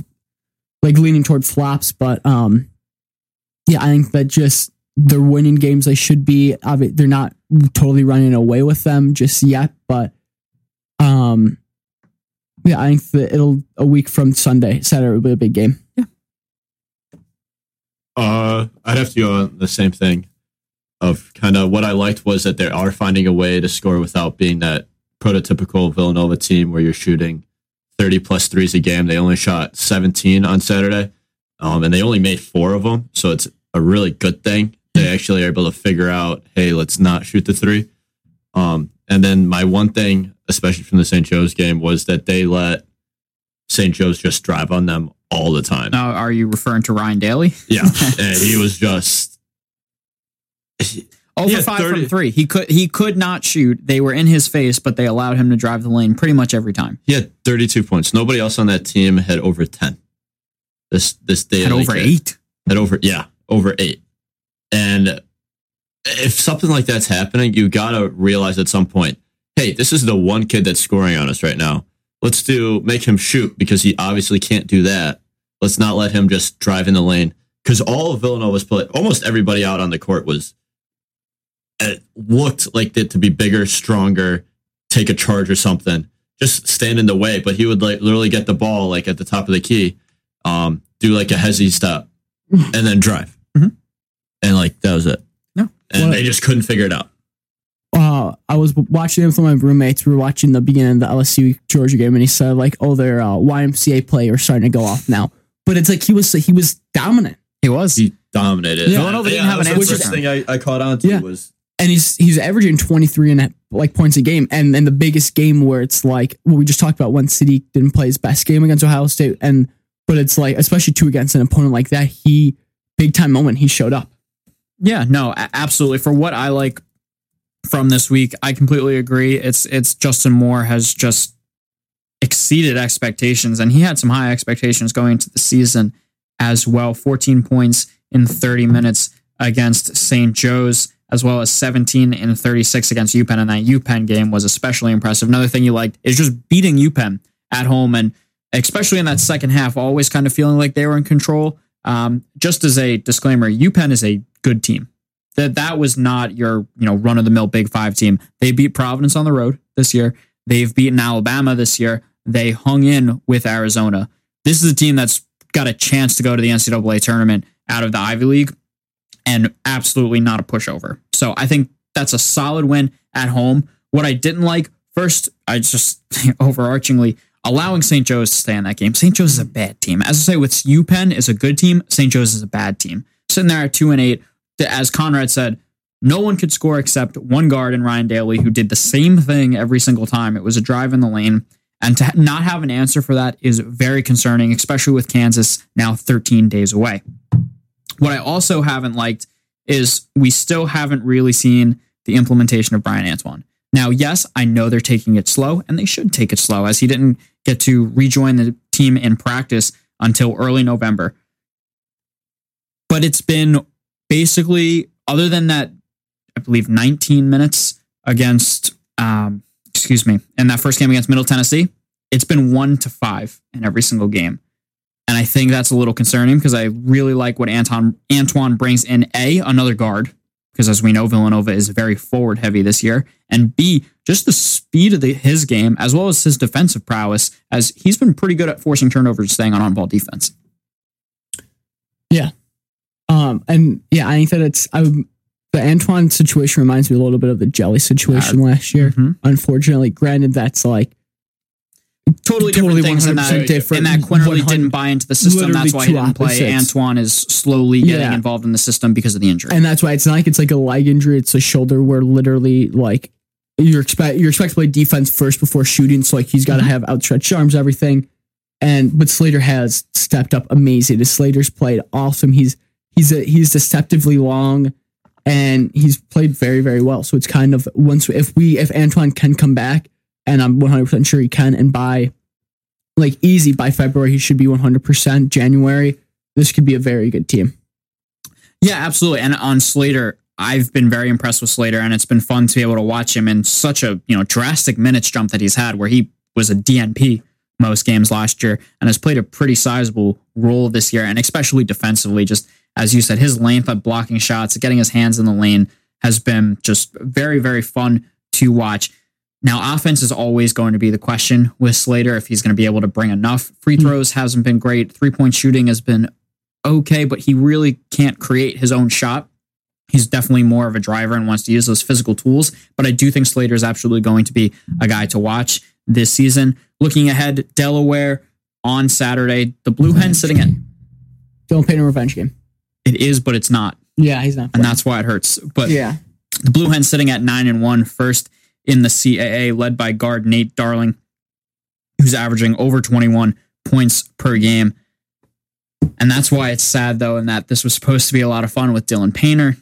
Speaker 2: like leaning toward flops, but um, yeah, I think that just they're winning games they should be. They're not totally running away with them just yet, but um, yeah, I think that it'll a week from Sunday, Saturday will be a big game. Yeah.
Speaker 5: Uh, I'd have to go on the same thing. Of kind of what I liked was that they are finding a way to score without being that prototypical Villanova team where you're shooting 30 plus threes a game. They only shot 17 on Saturday, um, and they only made four of them. So it's a really good thing. They actually are able to figure out, hey, let's not shoot the three. Um, and then my one thing, especially from the St. Joe's game, was that they let St. Joe's just drive on them all the time.
Speaker 1: Now, are you referring to Ryan Daly?
Speaker 5: Yeah, he was just
Speaker 1: Over five
Speaker 5: 30
Speaker 1: from three. He could he could not shoot. They were in his face, but they allowed him to drive the lane pretty much every time.
Speaker 5: he had 32 points. Nobody else on that team had over 10. This this day
Speaker 1: Had over eight.
Speaker 5: Had over yeah, over 8. And if something like that's happening, you got to realize at some point, hey, this is the one kid that's scoring on us right now. Let's do make him shoot because he obviously can't do that. Let's not let him just drive in the lane because all of Villanova's play, almost everybody out on the court was it looked like it to be bigger, stronger, take a charge or something, just stand in the way. But he would like literally get the ball like at the top of the key, um, do like a hezzy step, and then drive. And like that was it.
Speaker 1: No.
Speaker 5: and
Speaker 2: Well-
Speaker 5: they just couldn't figure it out.
Speaker 2: uh, I was watching it with my roommates. We were watching the beginning of the LSU Georgia game, and he said like, "Oh, their uh, YMCA player is starting to go off now." But it's like he was he was dominant,
Speaker 1: He was.
Speaker 5: He dominated.
Speaker 2: Yeah.
Speaker 1: Villanova didn't have an
Speaker 5: was the
Speaker 1: answer
Speaker 5: first thing I, I caught on to
Speaker 2: Yeah.
Speaker 5: was
Speaker 2: and he's he's averaging twenty three and like points a game. And then the biggest game where it's like what we just talked about when City didn't play his best game against Ohio State, and but it's like especially two against an opponent like that, he big time moment he showed up.
Speaker 1: Yeah, no, absolutely. For what I like from this week, I completely agree. It's it's Justin Moore has just exceeded expectations, and he had some high expectations going into the season as well. 14 points in 30 minutes against St. Joe's, as well as 17 in 36 against UPenn. And that UPenn game was especially impressive. Another thing you liked is just beating UPenn at home, and especially in that second half, always kind of feeling like they were in control. Um, just as a disclaimer, UPenn is a good team. That that was not your you know run of the mill Big Five team. They beat Providence on the road this year. They've beaten Alabama this year. They hung in with Arizona. This is a team that's got a chance to go to the NCAA tournament out of the Ivy League, and absolutely not a pushover. So I think that's a solid win at home. What I didn't like first, I just overarchingly allowing St. Joe's to stay in that game. St. Joe's is a bad team. As I say, with UPenn is a good team. St. Joe's is a bad team. Sitting there at two and eight, as Conrad said, no one could score except one guard in Ryan Daly, who did the same thing every single time. It was a drive in the lane. And to not have an answer for that is very concerning, especially with Kansas now 13 days away. What I also haven't liked is we still haven't really seen the implementation of Bryan Antoine. Now, yes, I know they're taking it slow, and they should take it slow, as he didn't get to rejoin the team in practice until early November. But it's been basically, other than that, I believe 19 minutes against, um, excuse me, in that first game against Middle Tennessee, it's been one to five in every single game. And I think that's a little concerning because I really like what Anton Antoine brings in A, another guard, because as we know, Villanova is very forward heavy this year, and B, just the speed of the, his game as well as his defensive prowess, as he's been pretty good at forcing turnovers, staying on on ball defense.
Speaker 2: Um, and yeah, I think that it's I, the Antoine situation reminds me a little bit of the Jelly situation last year.
Speaker 1: Mhm.
Speaker 2: Unfortunately, granted, that's like
Speaker 1: Totally,
Speaker 2: Totally
Speaker 1: different things in
Speaker 2: 100%
Speaker 1: that.
Speaker 2: different.
Speaker 1: And that Quinerly
Speaker 2: 100
Speaker 1: didn't buy into the system. That's why he didn't play. Antoine is slowly getting
Speaker 2: Yeah.
Speaker 1: involved in the system because of the injury.
Speaker 2: and that's why it's not like it's like a leg injury. It's a shoulder where literally like you're expect you're expected to play defense first before shooting. So like he's got to have outstretched arms, everything. And but Slater has stepped up amazing. Slater's played awesome. He's he's a, he's deceptively long, and he's played very very well. So it's kind of once if we if Antoine can come back, and I'm 100 percent sure he can, and by like easy by February he should be 100 percent January. This could be a very good team.
Speaker 1: Yeah, absolutely. And on Slater, I've been very impressed with Slater, and it's been fun to be able to watch him in such a you know drastic minutes jump that he's had, where he was a DNP most games last year and has played a pretty sizable role this year, and especially defensively. Just as you said, his length of blocking shots, getting his hands in the lane has been just very, very fun to watch. Now, offense is always going to be the question with Slater if he's going to be able to bring enough. Free hmm. throws hasn't been great. Three point shooting has been okay, but he really can't create his own shot. He's definitely more of a driver and wants to use those physical tools. But I do think Slater is absolutely going to be a guy to watch this season. Looking ahead, Delaware on Saturday, the Blue Hens sitting at
Speaker 2: Dylan Painter revenge game.
Speaker 1: It is, but it's not,
Speaker 2: Yeah, he's not.
Speaker 1: and that's why it hurts. But
Speaker 2: yeah.
Speaker 1: the Blue Hens sitting at nine and one, first in the CAA, led by guard Nate Darling, who's averaging over 21 points per game. And that's why it's sad, though, in that this was supposed to be a lot of fun with Dylan Painter.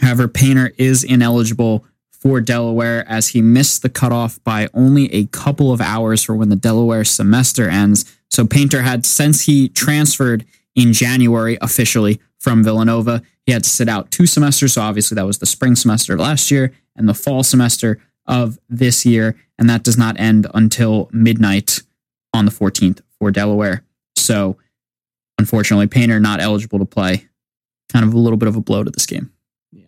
Speaker 1: However, Painter is ineligible for Delaware as he missed the cutoff by only a couple of hours for when the Delaware semester ends. So Painter had, since he transferred in January officially from Villanova, he had to sit out two semesters. So obviously that was the spring semester of last year and the fall semester of this year. And that does not end until midnight on the 14th for Delaware. So unfortunately, Painter not eligible to play. Kind of a little bit of a blow to this game. Yeah.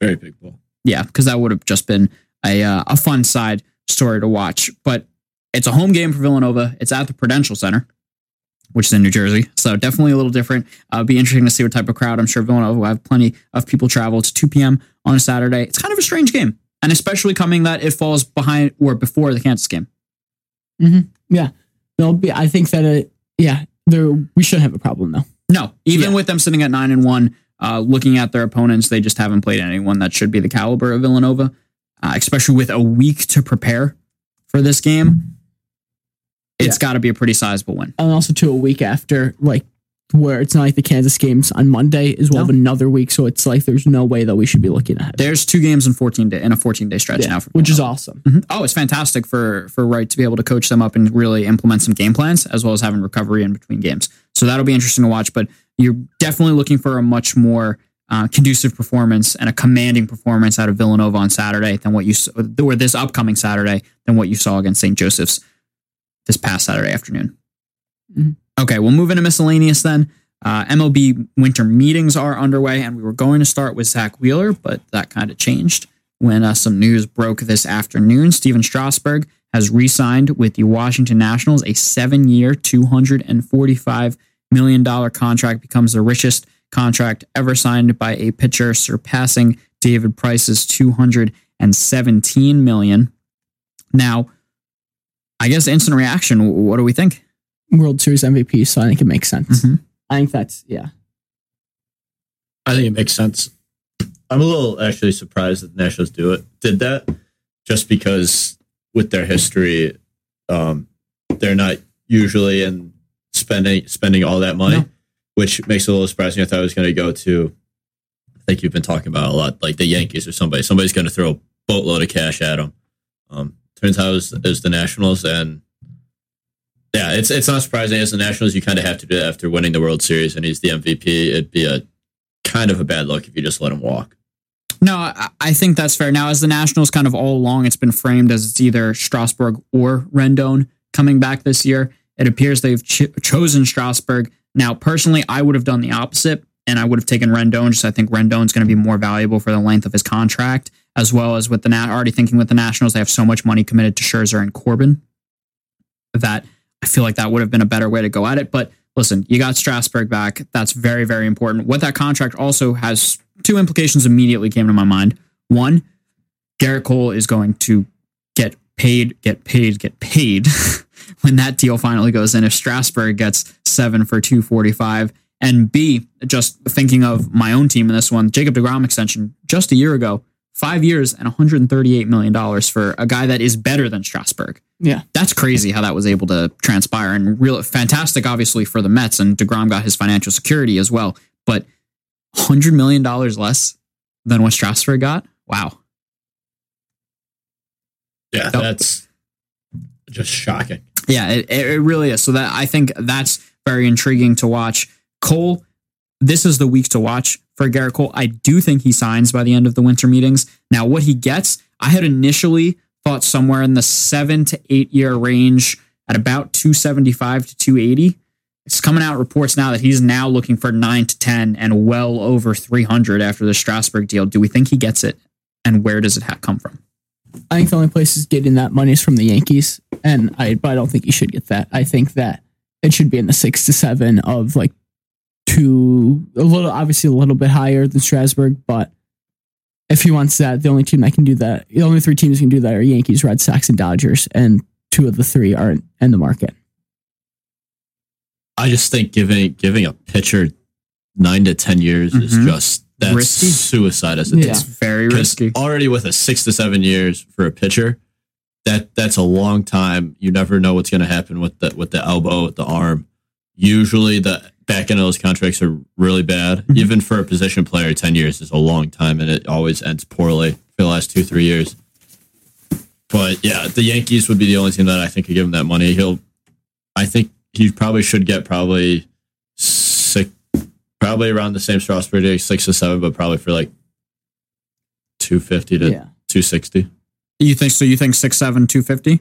Speaker 3: Very big ball.
Speaker 1: Yeah, because that would have just been a uh, a fun side story to watch. But it's a home game for Villanova. It's at the Prudential Center, which is in New Jersey, so definitely a little different. Uh, it'll be interesting to see what type of crowd. I'm sure Villanova will have plenty of people travel. It's 2 p.m. on a Saturday. It's kind of a strange game, and especially coming that it falls behind or before the Kansas game.
Speaker 2: There'll be. I think that it. Yeah, there. We should have a problem though.
Speaker 1: No, even
Speaker 2: Yeah.
Speaker 1: with them sitting at nine and one, uh, looking at their opponents, they just haven't played anyone that should be the caliber of Villanova, uh, especially with a week to prepare for this game. It's got to be a pretty sizable win.
Speaker 2: and also to a week after, like where it's not like the Kansas games on Monday as well
Speaker 1: No.
Speaker 2: another week. So it's like there's no way that we should be looking ahead.
Speaker 1: There's two games in 14 day in a 14 day stretch
Speaker 2: Yeah,
Speaker 1: now, for
Speaker 2: which is awesome.
Speaker 1: Mhm. Oh, it's fantastic for for Wright to be able to coach them up and really implement some game plans as well as having recovery in between games. So that'll be interesting to watch. But you're definitely looking for a much more uh, conducive performance and a commanding performance out of Villanova on Saturday than what you or this upcoming Saturday than what you saw against St. Joseph's this past Saturday afternoon.
Speaker 2: Mhm.
Speaker 1: Okay, we'll move into miscellaneous then. Uh, MLB winter meetings are underway, and we were going to start with Zack Wheeler, but that kind of changed when uh, some news broke this afternoon. Stephen Strasburg has re signed with the Washington Nationals, a seven year, $245 million contract, becomes the richest contract ever signed by a pitcher, surpassing David Price's 217 million. Now, I guess instant reaction. What do we think?
Speaker 2: World Series MVP, so I think it makes sense.
Speaker 1: Mhm.
Speaker 2: I think that's yeah.
Speaker 3: I think it makes sense. I'm a little actually surprised that the Nationals do it. Did that just because with their history, um, they're not usually in spending spending all that money,
Speaker 1: No.
Speaker 3: which makes it a little surprising. I thought it was going to go to. I think you've been talking about a lot, like the Yankees or somebody. Somebody's going to throw a boatload of cash at them. Um, turns out it was, the Nationals, and yeah, it's it's not surprising. As the Nationals, you kind of have to do that after winning the World Series, and he's the MVP. It'd be a kind of a bad look if you just let him walk.
Speaker 1: No, I, think that's fair. Now, as the Nationals kind of all along, it's been framed as it's either Strasburg or Rendon coming back this year. It appears they've ch- chosen Strasburg. Now, personally, I would have done the opposite, and I would have taken Rendon. Just I think Rendon's going to be more valuable for the length of his contract, as well as with the Na- already thinking with the Nationals, they have so much money committed to Scherzer and Corbin that I feel like that would have been a better way to go at it. But listen, you got Strasburg back. That's very, very important. What that contract also has two implications immediately came to my mind. One, Gerrit Cole is going to get paid, get paid, get paid when that deal finally goes in. If Strasburg gets seven for 245. And B, just thinking of my own team in this one, Jacob DeGrom extension. Just a year ago, five years and $138 million for a guy that is better than Strasburg.
Speaker 2: Yeah.
Speaker 1: that's crazy how that was able to transpire and real fantastic obviously for the Mets and DeGrom got his financial security as well. But 100 million dollars less than what Strasburg got? Wow.
Speaker 3: Yeah,
Speaker 1: Yep.
Speaker 3: that's just shocking.
Speaker 1: yeah it, it it really is. So that I think that's very intriguing to watch Cole this is the week to watch for Gerrit Cole. I do think he signs by the end of the winter meetings. Now, what he gets, I had initially thought somewhere in the seven to eight year range at about 275 to 280. It's coming out reports now that he's now looking for nine to 10 and well over 300 after the Strasburg deal. Do we think he gets it? And where does it come from?
Speaker 2: I think the only place is getting that money is from the Yankees, and I but I don't think you should get that. I think that it should be in the six to seven of like two, a little obviously a little bit higher than Strasburg, but if he wants that, the only team that can do that, the only three teams can do that are Yankees, Red Sox, and Dodgers, and two of the three aren't in the market.
Speaker 3: I just think giving giving a pitcher nine to ten years is
Speaker 1: Mhm.
Speaker 3: just that's
Speaker 1: Risky.
Speaker 3: suicide as a
Speaker 2: Yeah.
Speaker 1: It's very
Speaker 3: 'Cause
Speaker 1: risky.
Speaker 3: Already with a six to seven years for a pitcher, that that's a long time. You never know what's going to happen with the with the elbow, with the arm. Usually, the back end of those contracts are really bad.
Speaker 1: Mhm.
Speaker 3: Even for a position player, ten years is a long time, and it always ends poorly for the last two three years. But yeah, the Yankees would be the only team that I think could give him that money. He'll, I think he probably should get probably six, probably around the same Strasburg day, six to seven, but probably for like two fifty to
Speaker 2: Yeah.
Speaker 3: two sixty.
Speaker 1: You think so? You think six seven two fifty?
Speaker 3: Yeah.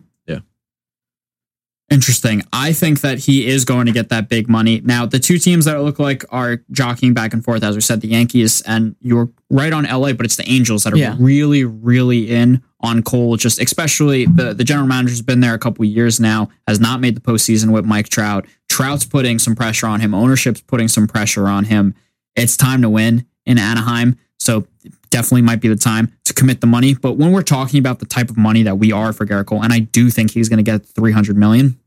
Speaker 1: Interesting. I think that he is going to get that big money. Now, the two teams that look like are jockeying back and forth, as we said, the Yankees and you're right on LA, but it's the Angels that are
Speaker 2: Yeah.
Speaker 1: really, really in on Cole. Just especially the the general manager's been there a couple years now, has not made the postseason with Mike Trout. Trout's putting some pressure on him. Ownership's putting some pressure on him. It's time to win in Anaheim. So definitely might be the time to commit the money. But when we're talking about the type of money that we are for Gerrit Cole, and I do think he's going to get 300 million,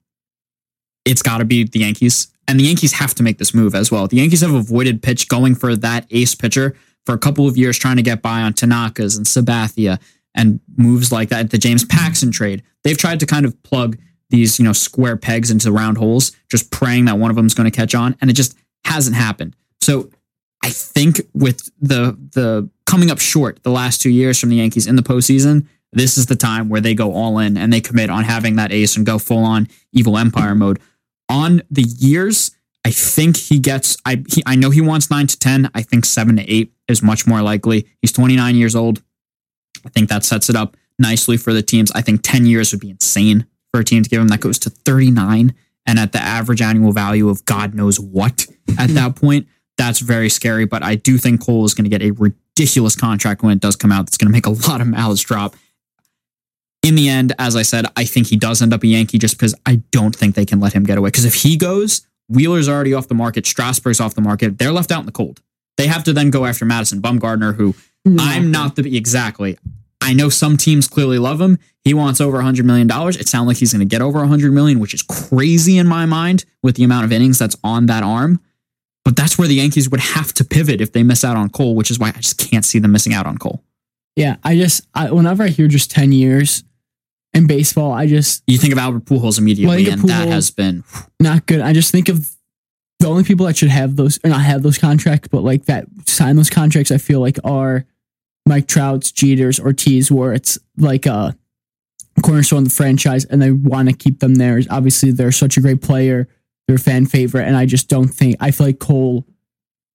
Speaker 1: it's got to be the Yankees. And the Yankees have to make this move as well. The Yankees have avoided pitch going for that ace pitcher for a couple of years, trying to get by on Tanakas and Sabathia and moves like that. The James Paxton trade, they've tried to kind of plug these, you know, square pegs into round holes, just praying that one of them is going to catch on, and it just hasn't happened. So I think with the the coming up short the last two years from the Yankees in the postseason, this is the time where they go all in and they commit on having that ace and go full on evil empire mode. On the years, I think he gets. I he, I know he wants nine to ten. I think seven to eight is much more likely. He's 29 years old. I think that sets it up nicely for the teams. I think 10 years would be insane for a team to give him. That goes to 39 and at the average annual value of God knows what at that point. That's very scary. But I do think Cole is going to get a ridiculous contract when it does come out. That's going to make a lot of mouths drop. In the end, as I said, I think he does end up a Yankee just because I don't think they can let him get away. Because if he goes, Wheeler's already off the market, Strasburg's off the market. They're left out in the cold. They have to then go after Madison Bumgarner, who I'm not the exactly. I know some teams clearly love him. He wants over 100 million dollars. It sounds like he's going to get over 100 million, which is crazy in my mind with the amount of innings that's on that arm. But that's where the Yankees would have to pivot if they miss out on Cole, which is why I just can't see them missing out on Cole.
Speaker 2: Yeah, I just I, whenever I hear just ten years in baseball, I just
Speaker 1: You think of Albert Pujols immediately,
Speaker 2: Well,
Speaker 1: and
Speaker 2: Pujols-
Speaker 1: that has been
Speaker 2: not good. I just think of the only people that should have those or not have those contracts, but like that sign those contracts. I feel like are Mike Trout's, Jeter's, Ortiz, where it's like a cornerstone of the franchise, and they want to keep them there. Obviously, they're such a great player, they're a fan favorite, and I just don't think I feel like Cole.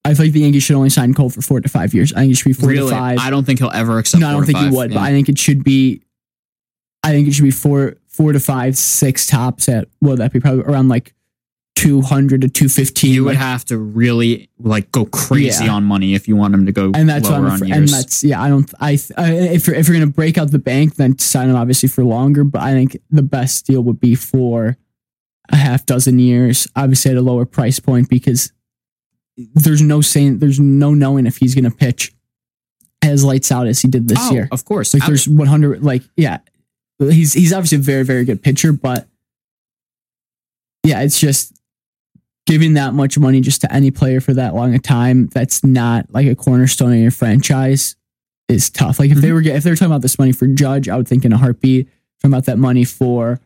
Speaker 2: I feel like the Yankees should only sign Cole for four to five years. I think it should be four
Speaker 1: really.
Speaker 2: to five.
Speaker 1: I don't think he'll ever accept.
Speaker 2: no, I don't think he
Speaker 1: five.
Speaker 2: would, but I think it should be. I think it should be four, four to five, six tops at what would that be probably around like two hundred to two fifteen.
Speaker 1: you would have to really like go crazy
Speaker 2: Yeah.
Speaker 1: on money if you want him to go
Speaker 2: and that's what I'm afraid. And that's yeah. I don't. I uh, if you're if you're gonna break out the bank, then sign him obviously for longer. But I think the best deal would be for a half dozen years, obviously at a lower price point because there's no saying, there's no knowing if he's gonna pitch as lights out as he did this
Speaker 1: oh,
Speaker 2: year.
Speaker 1: of course.
Speaker 2: Like there's 100 like yeah. He's he's obviously a very very good pitcher, but yeah, it's just giving that much money just to any player for that long a time that's not like a cornerstone in your franchise is tough. Like if they mm-hmm. were if they were talking about this money for Judge, I would think in a heartbeat. Talking about that money for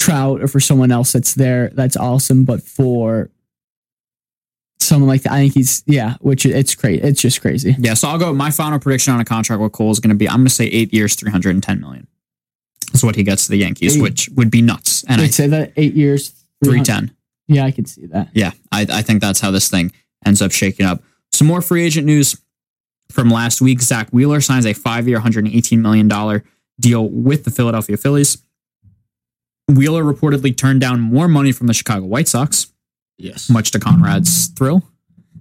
Speaker 2: Trout or for someone else that's there, that's awesome. But for someone like that, I think he's yeah, which it's great. It's just crazy.
Speaker 1: Yeah, so I'll go. My final prediction on a contract with Cole is going to be I'm going to say eight years, 310 million. That's what he gets to the Yankees,
Speaker 2: Eight.
Speaker 1: which would be nuts. And I,
Speaker 2: I'd say that eight years,
Speaker 1: 310.
Speaker 2: Yeah, I can see that.
Speaker 1: Yeah, I, I think that's how this thing ends up shaking up. Some more free agent news from last week. Zack Wheeler signs a five-year, $118 million deal with the Philadelphia Phillies. Wheeler reportedly turned down more money from the Chicago White Sox,
Speaker 3: Yes.
Speaker 1: much to Conrad's thrill,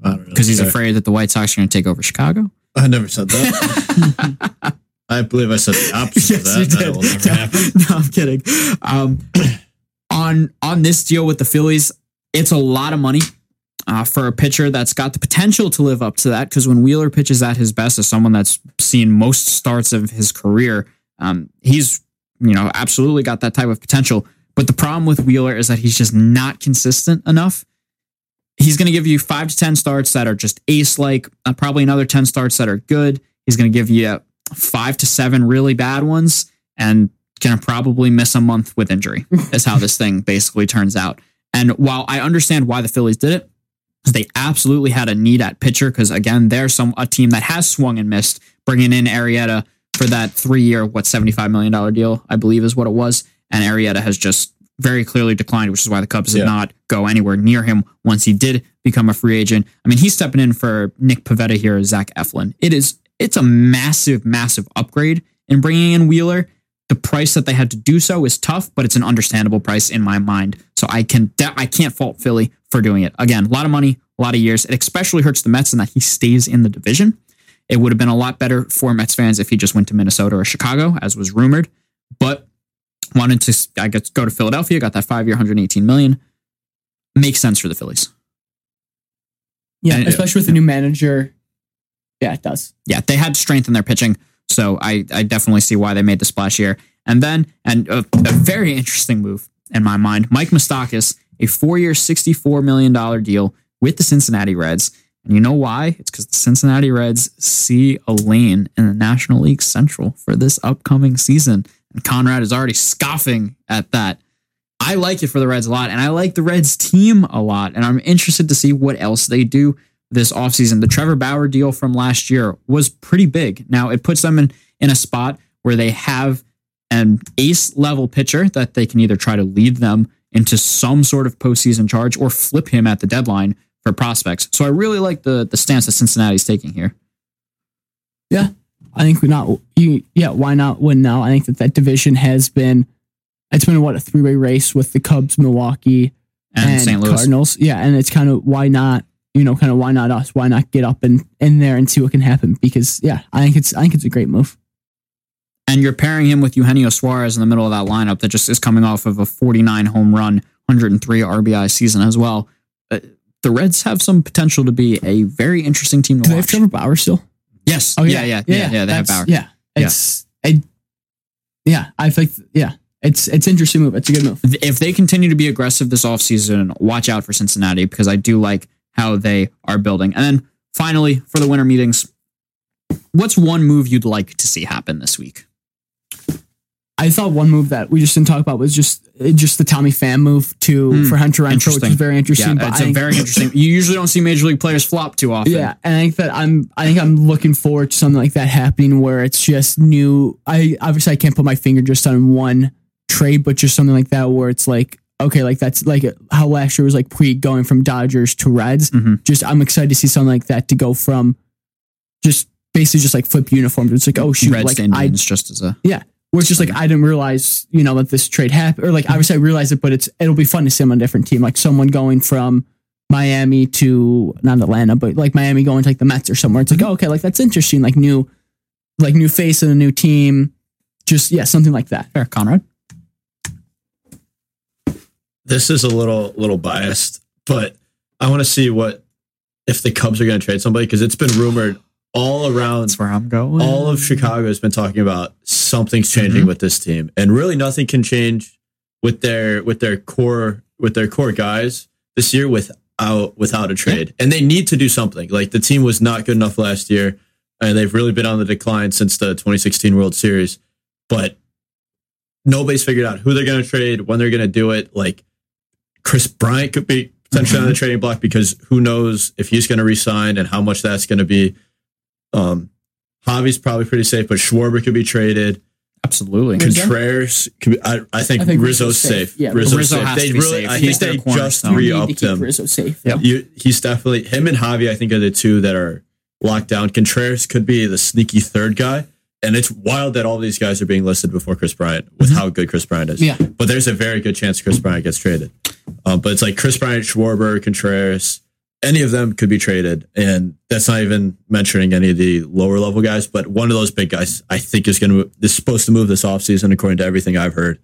Speaker 3: I don't know.
Speaker 1: because he's
Speaker 3: Okay.
Speaker 1: afraid that the White Sox are going to take over Chicago.
Speaker 3: I never said that. I believe I said the opposite of that. That will never happen.
Speaker 1: no, I'm kidding. Um, on on this deal with the Phillies, it's a lot of money uh, for a pitcher that's got the potential to live up to that. Because when Wheeler pitches at his best, as someone that's seen most starts of his career, um, he's you know absolutely got that type of potential. But the problem with Wheeler is that he's just not consistent enough. He's going to give you five to ten starts that are just ace like, uh, probably another ten starts that are good. He's going to give you five to seven really bad ones and gonna probably miss a month with injury is how this thing basically turns out. And while i understand why the phillies did it, they absolutely had a need at pitcher because again they're some a team that has swung and missed bringing in Arrieta for that three year what 75 million dollar deal i believe is what it was. And Arrieta has just very clearly declined which is why the cubs did
Speaker 3: Yeah.
Speaker 1: not go anywhere near him once he did become a free agent. I mean he's stepping in for Nick Pivetta here zach eflin. It is it's a massive, massive upgrade in bringing in Wheeler. The price that they had to do so is tough, but it's an understandable price in my mind. So I can I can't fault Philly for doing it. Again, a lot of money, a lot of years. It especially hurts the Mets in that he stays in the division. It would have been a lot better for Mets fans if he just went to Minnesota or Chicago, as was rumored. But wanted to, I guess, go to Philadelphia. Got that five year, 118 million. Makes sense for the Phillies.
Speaker 2: Yeah,
Speaker 1: And-
Speaker 2: especially with the new manager. Yeah, it does.
Speaker 1: yeah, they had strength in their pitching. So I, I definitely see why they made the splash here. And then, and a, a very interesting move in my mind, Mike Moustakas, a four year, $64 million deal with the Cincinnati Reds. And you know why? It's because the Cincinnati Reds see a lane in the National League Central for this upcoming season. And Conrad is already scoffing at that. I like it for the Reds a lot, and I like the Reds team a lot. And I'm interested to see what else they do this offseason. The Trevor Bauer deal from last year was pretty big. Now it puts them in, in a spot where they have an ace level pitcher that they can either try to lead them into some sort of postseason charge or flip him at the deadline for prospects. So I really like the the stance that Cincinnati's taking here. Yeah.
Speaker 2: I think we not you. Yeah, why not win now? I think that that division has been. It's been what a three way race with the Cubs, Milwaukee,
Speaker 1: And,
Speaker 2: and,
Speaker 1: St. Louis.
Speaker 2: Cardinals. Yeah, and it's kind of why not? You know, kind of why not us? Why not get up and in there and see what can happen? Because yeah, I think it's I think it's a great move.
Speaker 1: And you're pairing him with Eugenio Suarez in the middle of that lineup that just is coming off of a 49 home run, 103 RBI season as well. Uh, the Reds have some potential to be a very interesting team to
Speaker 2: Do they have. Trevor Bauer still?
Speaker 1: yes. Oh yeah, yeah, yeah, yeah, They have Bauer.
Speaker 2: Yeah, it's I, yeah. I think yeah, it's it's interesting move. It's a good move.
Speaker 1: if they continue to be aggressive this offseason, watch out for Cincinnati because I do like how they are building. And then finally, for the winter meetings, what's one move you'd like to see happen this week?
Speaker 2: I thought one move that we just didn't talk about was just just the Tommy Pham move to
Speaker 1: Hmm,
Speaker 2: for Hunter Renfroe, which is very interesting.
Speaker 1: Yeah,
Speaker 2: but
Speaker 1: it's a very interesting. You usually don't see major league players flop too often.
Speaker 2: Yeah, and I think that I'm I think I'm looking forward to something like that happening where it's just new. I obviously I can't put my finger just on one trade, but just something like that where it's like okay, like that's like how last year was like Puig going from Dodgers to Reds.
Speaker 1: Mhm.
Speaker 2: Just I'm excited to see something like that to go from just basically just like flip uniforms. It's like oh shoot,
Speaker 1: Reds
Speaker 2: like I
Speaker 1: just as a yeah.
Speaker 2: where it's just like I didn't realize, you know, that this trade happened, or like obviously I realized it, but it's it'll be fun to see him on a different team, like someone going from Miami to not Atlanta, but like Miami going to like the Mets or somewhere. It's like oh, okay, like that's interesting, like new, like new face in a new team, just yeah, something like that.
Speaker 1: fair Conrad.
Speaker 3: This is a little little biased, but I want to see what if the Cubs are going to trade somebody because it's been rumored all around.
Speaker 1: That's where I'm going.
Speaker 3: All of Chicago has been talking about something's changing
Speaker 1: Mhm.
Speaker 3: with this team, and really nothing can change with their with their core with their core guys this year without without a trade. And they need to do something. Like the team was not good enough last year, and they've really been on the decline since the 2016 World Series. But nobody's figured out who they're going to trade, when they're going to do it. Like Kris Bryant could be potentially on the trading block because who knows if he's going to resign and how much that's going to be. Um, Javi's probably pretty safe, but Schwarber could be traded.
Speaker 1: Absolutely.
Speaker 3: Contreras, could be- I, I think,
Speaker 2: I think
Speaker 3: Rizzo's
Speaker 2: Rizzo's safe.
Speaker 3: safe.
Speaker 2: Yeah,
Speaker 3: Rizzo's
Speaker 1: Rizzo
Speaker 3: safe.
Speaker 1: has
Speaker 3: they
Speaker 1: to be
Speaker 3: really,
Speaker 1: safe.
Speaker 3: I
Speaker 1: He's
Speaker 3: think they just
Speaker 1: cornerstone.
Speaker 2: You need
Speaker 3: re-upped
Speaker 2: keep
Speaker 3: him.
Speaker 2: Rizzo safe.
Speaker 1: Yep.
Speaker 3: You, he's definitely him and Javi. I think are the two that are locked down. Contreras could be the sneaky third guy, and it's wild that all these guys are being listed before Kris Bryant with how good Kris Bryant is.
Speaker 2: Yeah.
Speaker 3: but there's a very good chance Kris Bryant gets traded. Um, but it's like Kris Bryant, Schwarber, Contreras, any of them could be traded, and that's not even mentioning any of the lower level guys. But one of those big guys, I think, is going to is supposed to move this offseason, according to everything I've heard,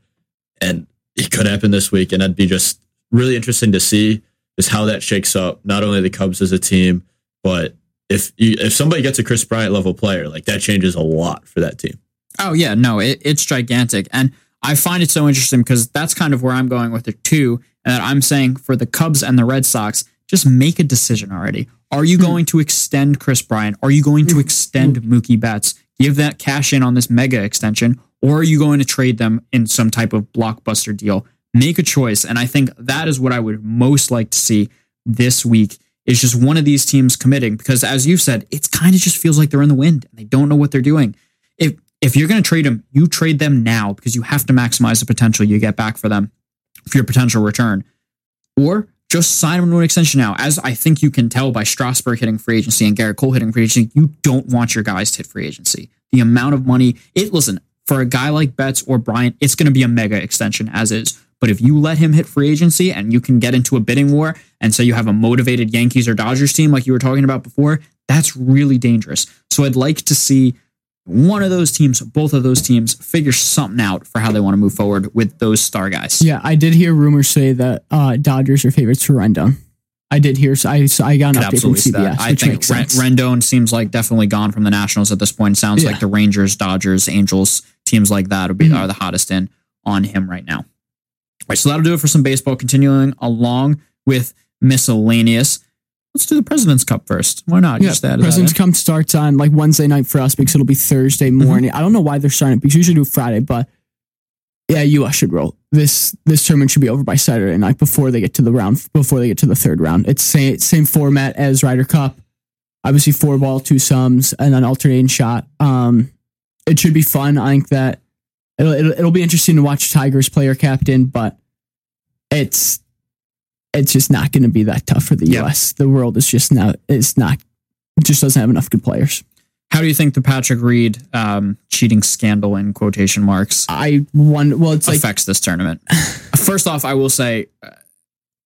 Speaker 3: and it could happen this week, and that'd be just really interesting to see is how that shakes up. Not only the Cubs as a team, but if you, if somebody gets a Kris Bryant level player, like that changes a lot for that team.
Speaker 1: Oh yeah, no, it, it's gigantic, and I find it so interesting because that's kind of where I'm going with it too. And I'm saying for the Cubs and the Red Sox, just make a decision already. Are you hmm. going to extend Kris Bryant? Are you going to hmm. extend hmm. Mookie Betts? Give that cash in on this mega extension, or are you going to trade them in some type of blockbuster deal? Make a choice, and I think that is what I would most like to see this week. Is just one of these teams committing because, as you've said, it's kind of just feels like they're in the wind and they don't know what they're doing if if you're going to trade them, you trade them now because you have to maximize the potential you get back for them for your potential return, or just sign them to an extension now. As I think you can tell by Strasburg hitting free agency and Gerrit Cole hitting free agency, you don't want your guys to hit free agency. The amount of money it listen for a guy like Betts or Bryant, it's going to be a mega extension as is. But if you let him hit free agency and you can get into a bidding war and say you have a motivated Yankees or Dodgers team like you were talking about before, that's really dangerous. So I'd like to see one of those teams, both of those teams, figure something out for how they want to move forward with those star guys.
Speaker 2: Yeah, I did hear rumors say that uh, Dodgers are favorites for Rendon. I did hear. So I, so I got an
Speaker 1: Could
Speaker 2: update from CBS,
Speaker 1: that. I think Ren-. Rendon seems like definitely gone from the Nationals at this point. Sounds
Speaker 2: Yeah.
Speaker 1: like the Rangers, Dodgers, Angels, teams like that would be
Speaker 2: Mhm.
Speaker 1: are the hottest in on him right now. All right, so that'll do it for some baseball. Continuing along with miscellaneous. Let's do the President's Cup first. Why not?
Speaker 2: yeah,
Speaker 1: Just that
Speaker 2: President's. Cup starts on like Wednesday night for us because it'll be Thursday
Speaker 1: Mm-hmm.
Speaker 2: morning. I don't know why they're starting it because usually do Friday, but yeah, US should roll. This this tournament should be over by Saturday night before they get to the round before they get to the third round. It's same same format as Ryder Cup. Obviously, four ball, two sums, and an alternating shot. Um, it should be fun. I think that it'll, it'll it'll be interesting to watch Tigers player captain, but it's it's just not going to be that tough for the
Speaker 1: Yeah.
Speaker 2: U.S. The world is just now it's not just doesn't have enough good players.
Speaker 1: How do you think the Patrick Reed um, cheating scandal in quotation marks
Speaker 2: I won. Well, it's like
Speaker 1: affects this tournament? First off, I will say, uh,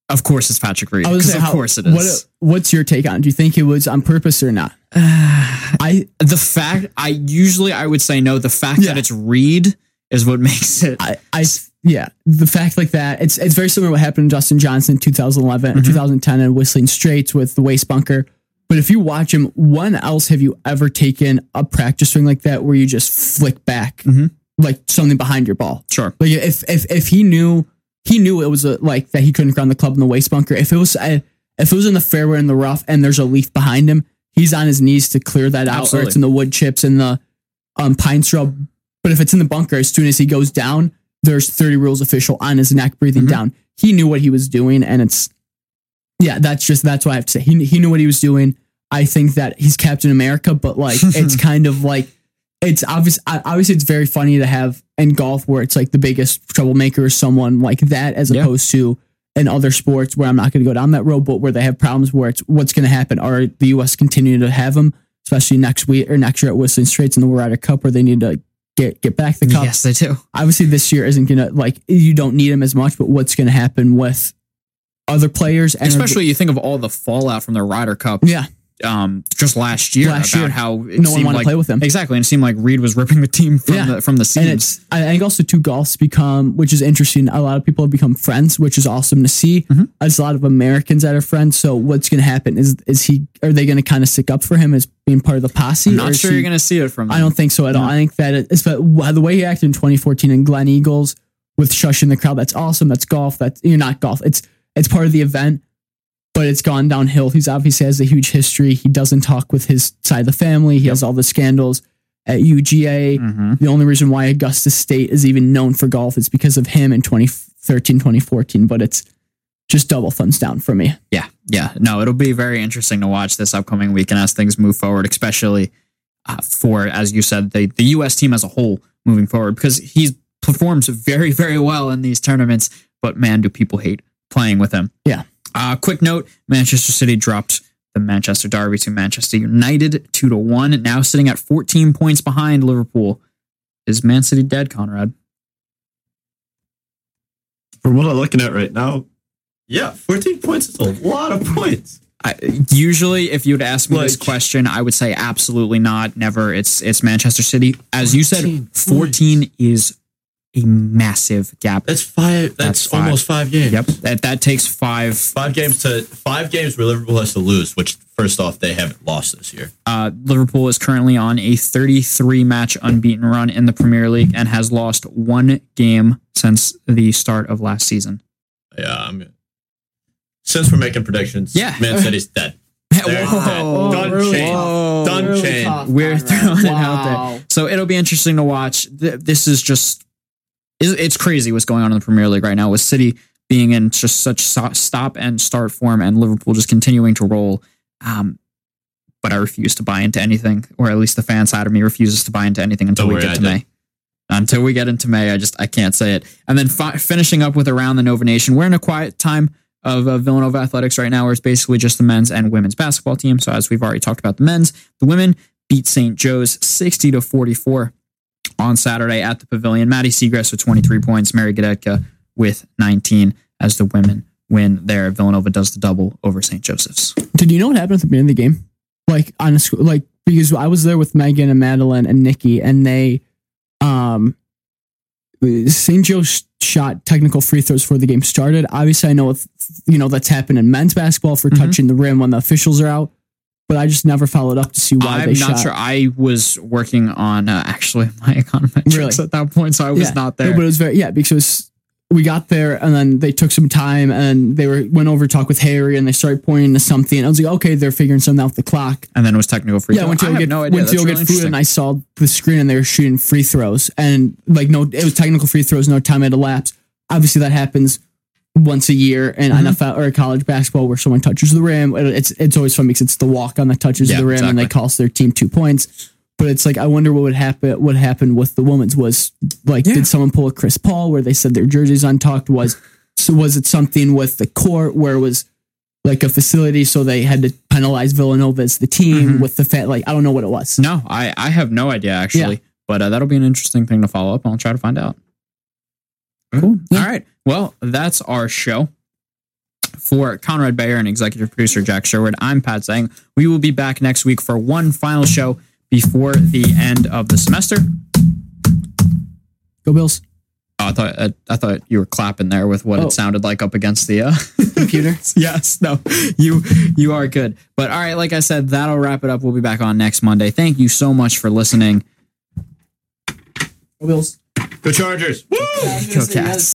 Speaker 1: of course, it's Patrick Reed. Because of
Speaker 2: how-
Speaker 1: course it is.
Speaker 2: What, what's your take on? it? Do you think it was on purpose or not? I
Speaker 1: the fact I usually I would say no. The fact
Speaker 2: Yeah.
Speaker 1: that it's Reed is what makes it.
Speaker 2: I, I yeah, the fact like that, it's it's very similar to what happened to Dustin Johnson in 2011 or
Speaker 1: Mhm.
Speaker 2: 2010 in Whistling Straits with the waste bunker. But if you watch him, when else have you ever taken a practice swing like that where you just flick back
Speaker 1: Mhm.
Speaker 2: like something behind your ball?
Speaker 1: Sure.
Speaker 2: Like if if if he knew he knew it was a, like that he couldn't ground the club in the waste bunker. If it was uh, if it was in the fairway in the rough and there's a leaf behind him, he's on his knees to clear that out, or it's in the wood chips and the um, pine straw. But if it's in the bunker, as soon as he goes down, there's 30 rules official on his neck breathing
Speaker 1: Mhm.
Speaker 2: down. He knew what he was doing, and it's yeah, that's just that's what I have to say. He he knew what he was doing. I think that he's Captain America, but like it's kind of like it's obvious. I- Obviously, it's very funny to have in golf where it's like the biggest troublemaker is someone like that, as
Speaker 1: Yeah.
Speaker 2: opposed to in other sports where I'm not going to go down that road, but where they have problems where it's what's going to happen. Are the U.S. continuing to have them, especially next week or next year at Whistling Straits in the Ryder Cup, where they need to get get back the cup?
Speaker 1: Yes, they do.
Speaker 2: obviously this year isn't gonna like you don't need him as much, but what's gonna happen with other players and
Speaker 1: Especially you think of all the fallout from the Ryder Cup.
Speaker 2: yeah,
Speaker 1: Um, just last year
Speaker 2: Last
Speaker 1: about
Speaker 2: year.
Speaker 1: how it
Speaker 2: no one wanted
Speaker 1: like
Speaker 2: to play with him.
Speaker 1: exactly, and it seemed like Reed was ripping the team from
Speaker 2: Yeah.
Speaker 1: the from the
Speaker 2: And
Speaker 1: seams.
Speaker 2: I think also two golf's become which is interesting. A lot of people have become friends, which is awesome to see.
Speaker 1: Mhm.
Speaker 2: There's a lot of Americans that are friends. So what's gonna happen is is he are they gonna kind of stick up for him as being part of the posse?
Speaker 1: I'm not sure
Speaker 2: he-
Speaker 1: you're going to see it from.
Speaker 2: I don't think so at all. I think that it- it's but the way he acted in 2014 in Gleneagles with shushing the crowd. That's awesome. That's golf. That's you're not golf. It's it's part of the event, but it's gone downhill. He's obviously has a huge history. He doesn't talk with his side of the family. He has all the scandals at UGA.
Speaker 1: Mhm.
Speaker 2: The only reason why Augusta State is even known for golf is because of him in 2013, 2014. But it's just double thumbs down for me.
Speaker 1: Yeah, yeah. No, it'll be very interesting to watch this upcoming week and as things move forward, especially uh, for, as you said, the, the U.S. team as a whole. moving forward because he performs very, very well in these tournaments. But man, do people hate playing with him.
Speaker 2: Yeah.
Speaker 1: Uh, quick note Manchester City dropped the Manchester Derby to Manchester United 2 to 1, now sitting at 14 points behind Liverpool. Is Man City dead, Conrad?
Speaker 3: From what I'm looking at right now, yeah, 14 points is a lot of points.
Speaker 1: I, usually, if you would ask me this question, I would say absolutely not, never. It's it's Manchester City. As you said,
Speaker 3: 14
Speaker 1: 14 is a massive gap.
Speaker 3: That's five. That's,
Speaker 1: That's five.
Speaker 3: almost five games.
Speaker 1: Yep, that that takes five.
Speaker 3: Five games to five games where Liverpool has to lose. Which first off, they haven't lost this year.
Speaker 1: Uh, Liverpool is currently on a 33 match unbeaten run in the Premier League and has lost one game since the start of last season.
Speaker 3: Yeah, I'm. Since we're making predictions,
Speaker 1: Yeah.
Speaker 3: Man City's dead. They're
Speaker 1: Whoa.
Speaker 3: dead. Done
Speaker 2: really
Speaker 3: chain.
Speaker 1: tough.
Speaker 3: Done
Speaker 2: Really
Speaker 3: chain.
Speaker 1: We're
Speaker 2: Conrad.
Speaker 1: throwing it out there. So it'll be interesting to watch. This is just it's- it's crazy what's going on in the Premier League right now with City being in just such stop and start form and Liverpool just continuing to roll. Um, but I refuse to buy into anything, or at least the fan side of me refuses to buy into anything until we get
Speaker 3: I
Speaker 1: to
Speaker 3: did.
Speaker 1: May. Until we get into May, I just I can't say it. And then fi- finishing up with around the Nova Nation, we're in a quiet time of uh, Villanova athletics right now, where it's basically just the men's and women's basketball team. So as we've already talked about the men's, the women beat St. Joe's sixty to forty four on Saturday at the Pavilion. Maddy Siegrist with twenty three points, Mary Gedaka with nineteen as the women win there. Villanova does the double over St. Joseph's.
Speaker 2: Did you know what happened at the beginning of the game? Like on a school, like because I was there with Megan and Madeline and Nikki, and they, um, St. Joe sh- shot technical free throws before the game started. Obviously, I know if, you know that's happened in men's basketball for
Speaker 1: Mhm.
Speaker 2: touching the rim when the officials are out, but I just never followed up to see why
Speaker 1: I'm
Speaker 2: they
Speaker 1: not
Speaker 2: shot.
Speaker 1: sure. I was working on uh, actually my econometrics
Speaker 2: Really?
Speaker 1: at that point, so I was
Speaker 2: Yeah.
Speaker 1: not
Speaker 2: No,
Speaker 1: there.
Speaker 2: but it was very yeah because we got there and then they took some time and they were went over to talk with Harry and they started pointing to something. I was like, okay, they're figuring something out with the clock.
Speaker 1: and then it was technical free
Speaker 2: Yeah,
Speaker 1: throw.
Speaker 2: went to
Speaker 1: I
Speaker 2: go get
Speaker 1: no idea.
Speaker 2: went to
Speaker 1: That's really
Speaker 2: get food and. I saw the screen and they were shooting free throws and like no, it was technical free throws, no time had elapsed. Obviously, that happens once a year in
Speaker 1: Mhm.
Speaker 2: NFL or college basketball where someone touches the rim. It's it's always fun because it's the walk on that touches
Speaker 1: Yeah,
Speaker 2: the rim and they cost their team two points. But it's like I wonder what would happen. What happened with the women's was like,
Speaker 1: Yeah.
Speaker 2: did someone pull a Chris Paul where they said their jerseys untucked? Was so was it something with the court where it was like a facility so they had to penalize Villanova as the team
Speaker 1: Mhm.
Speaker 2: with the fact like I don't know what it was.
Speaker 1: No, I, I have no idea actually, but uh, that'll be an interesting thing to follow up. I'll try to find out. Cool.
Speaker 2: Yeah.
Speaker 1: All right. Well, that's our show. For Conrad Bayer and executive producer Jack Sherwood, I'm Pat Zhang. We will be back next week for one final show before the end of the semester.
Speaker 2: Go Bills.
Speaker 1: Oh, I thought I, I thought you were clapping there with what
Speaker 2: Oh.
Speaker 1: it sounded like up against the uh,
Speaker 2: Computer.
Speaker 1: yes, no, you you are good. But all right, like I said, that'll wrap it up. We'll be back on next Monday. Thank you so much for listening.
Speaker 2: Go Bills.
Speaker 3: Go Chargers! Woo!
Speaker 1: Go Cats.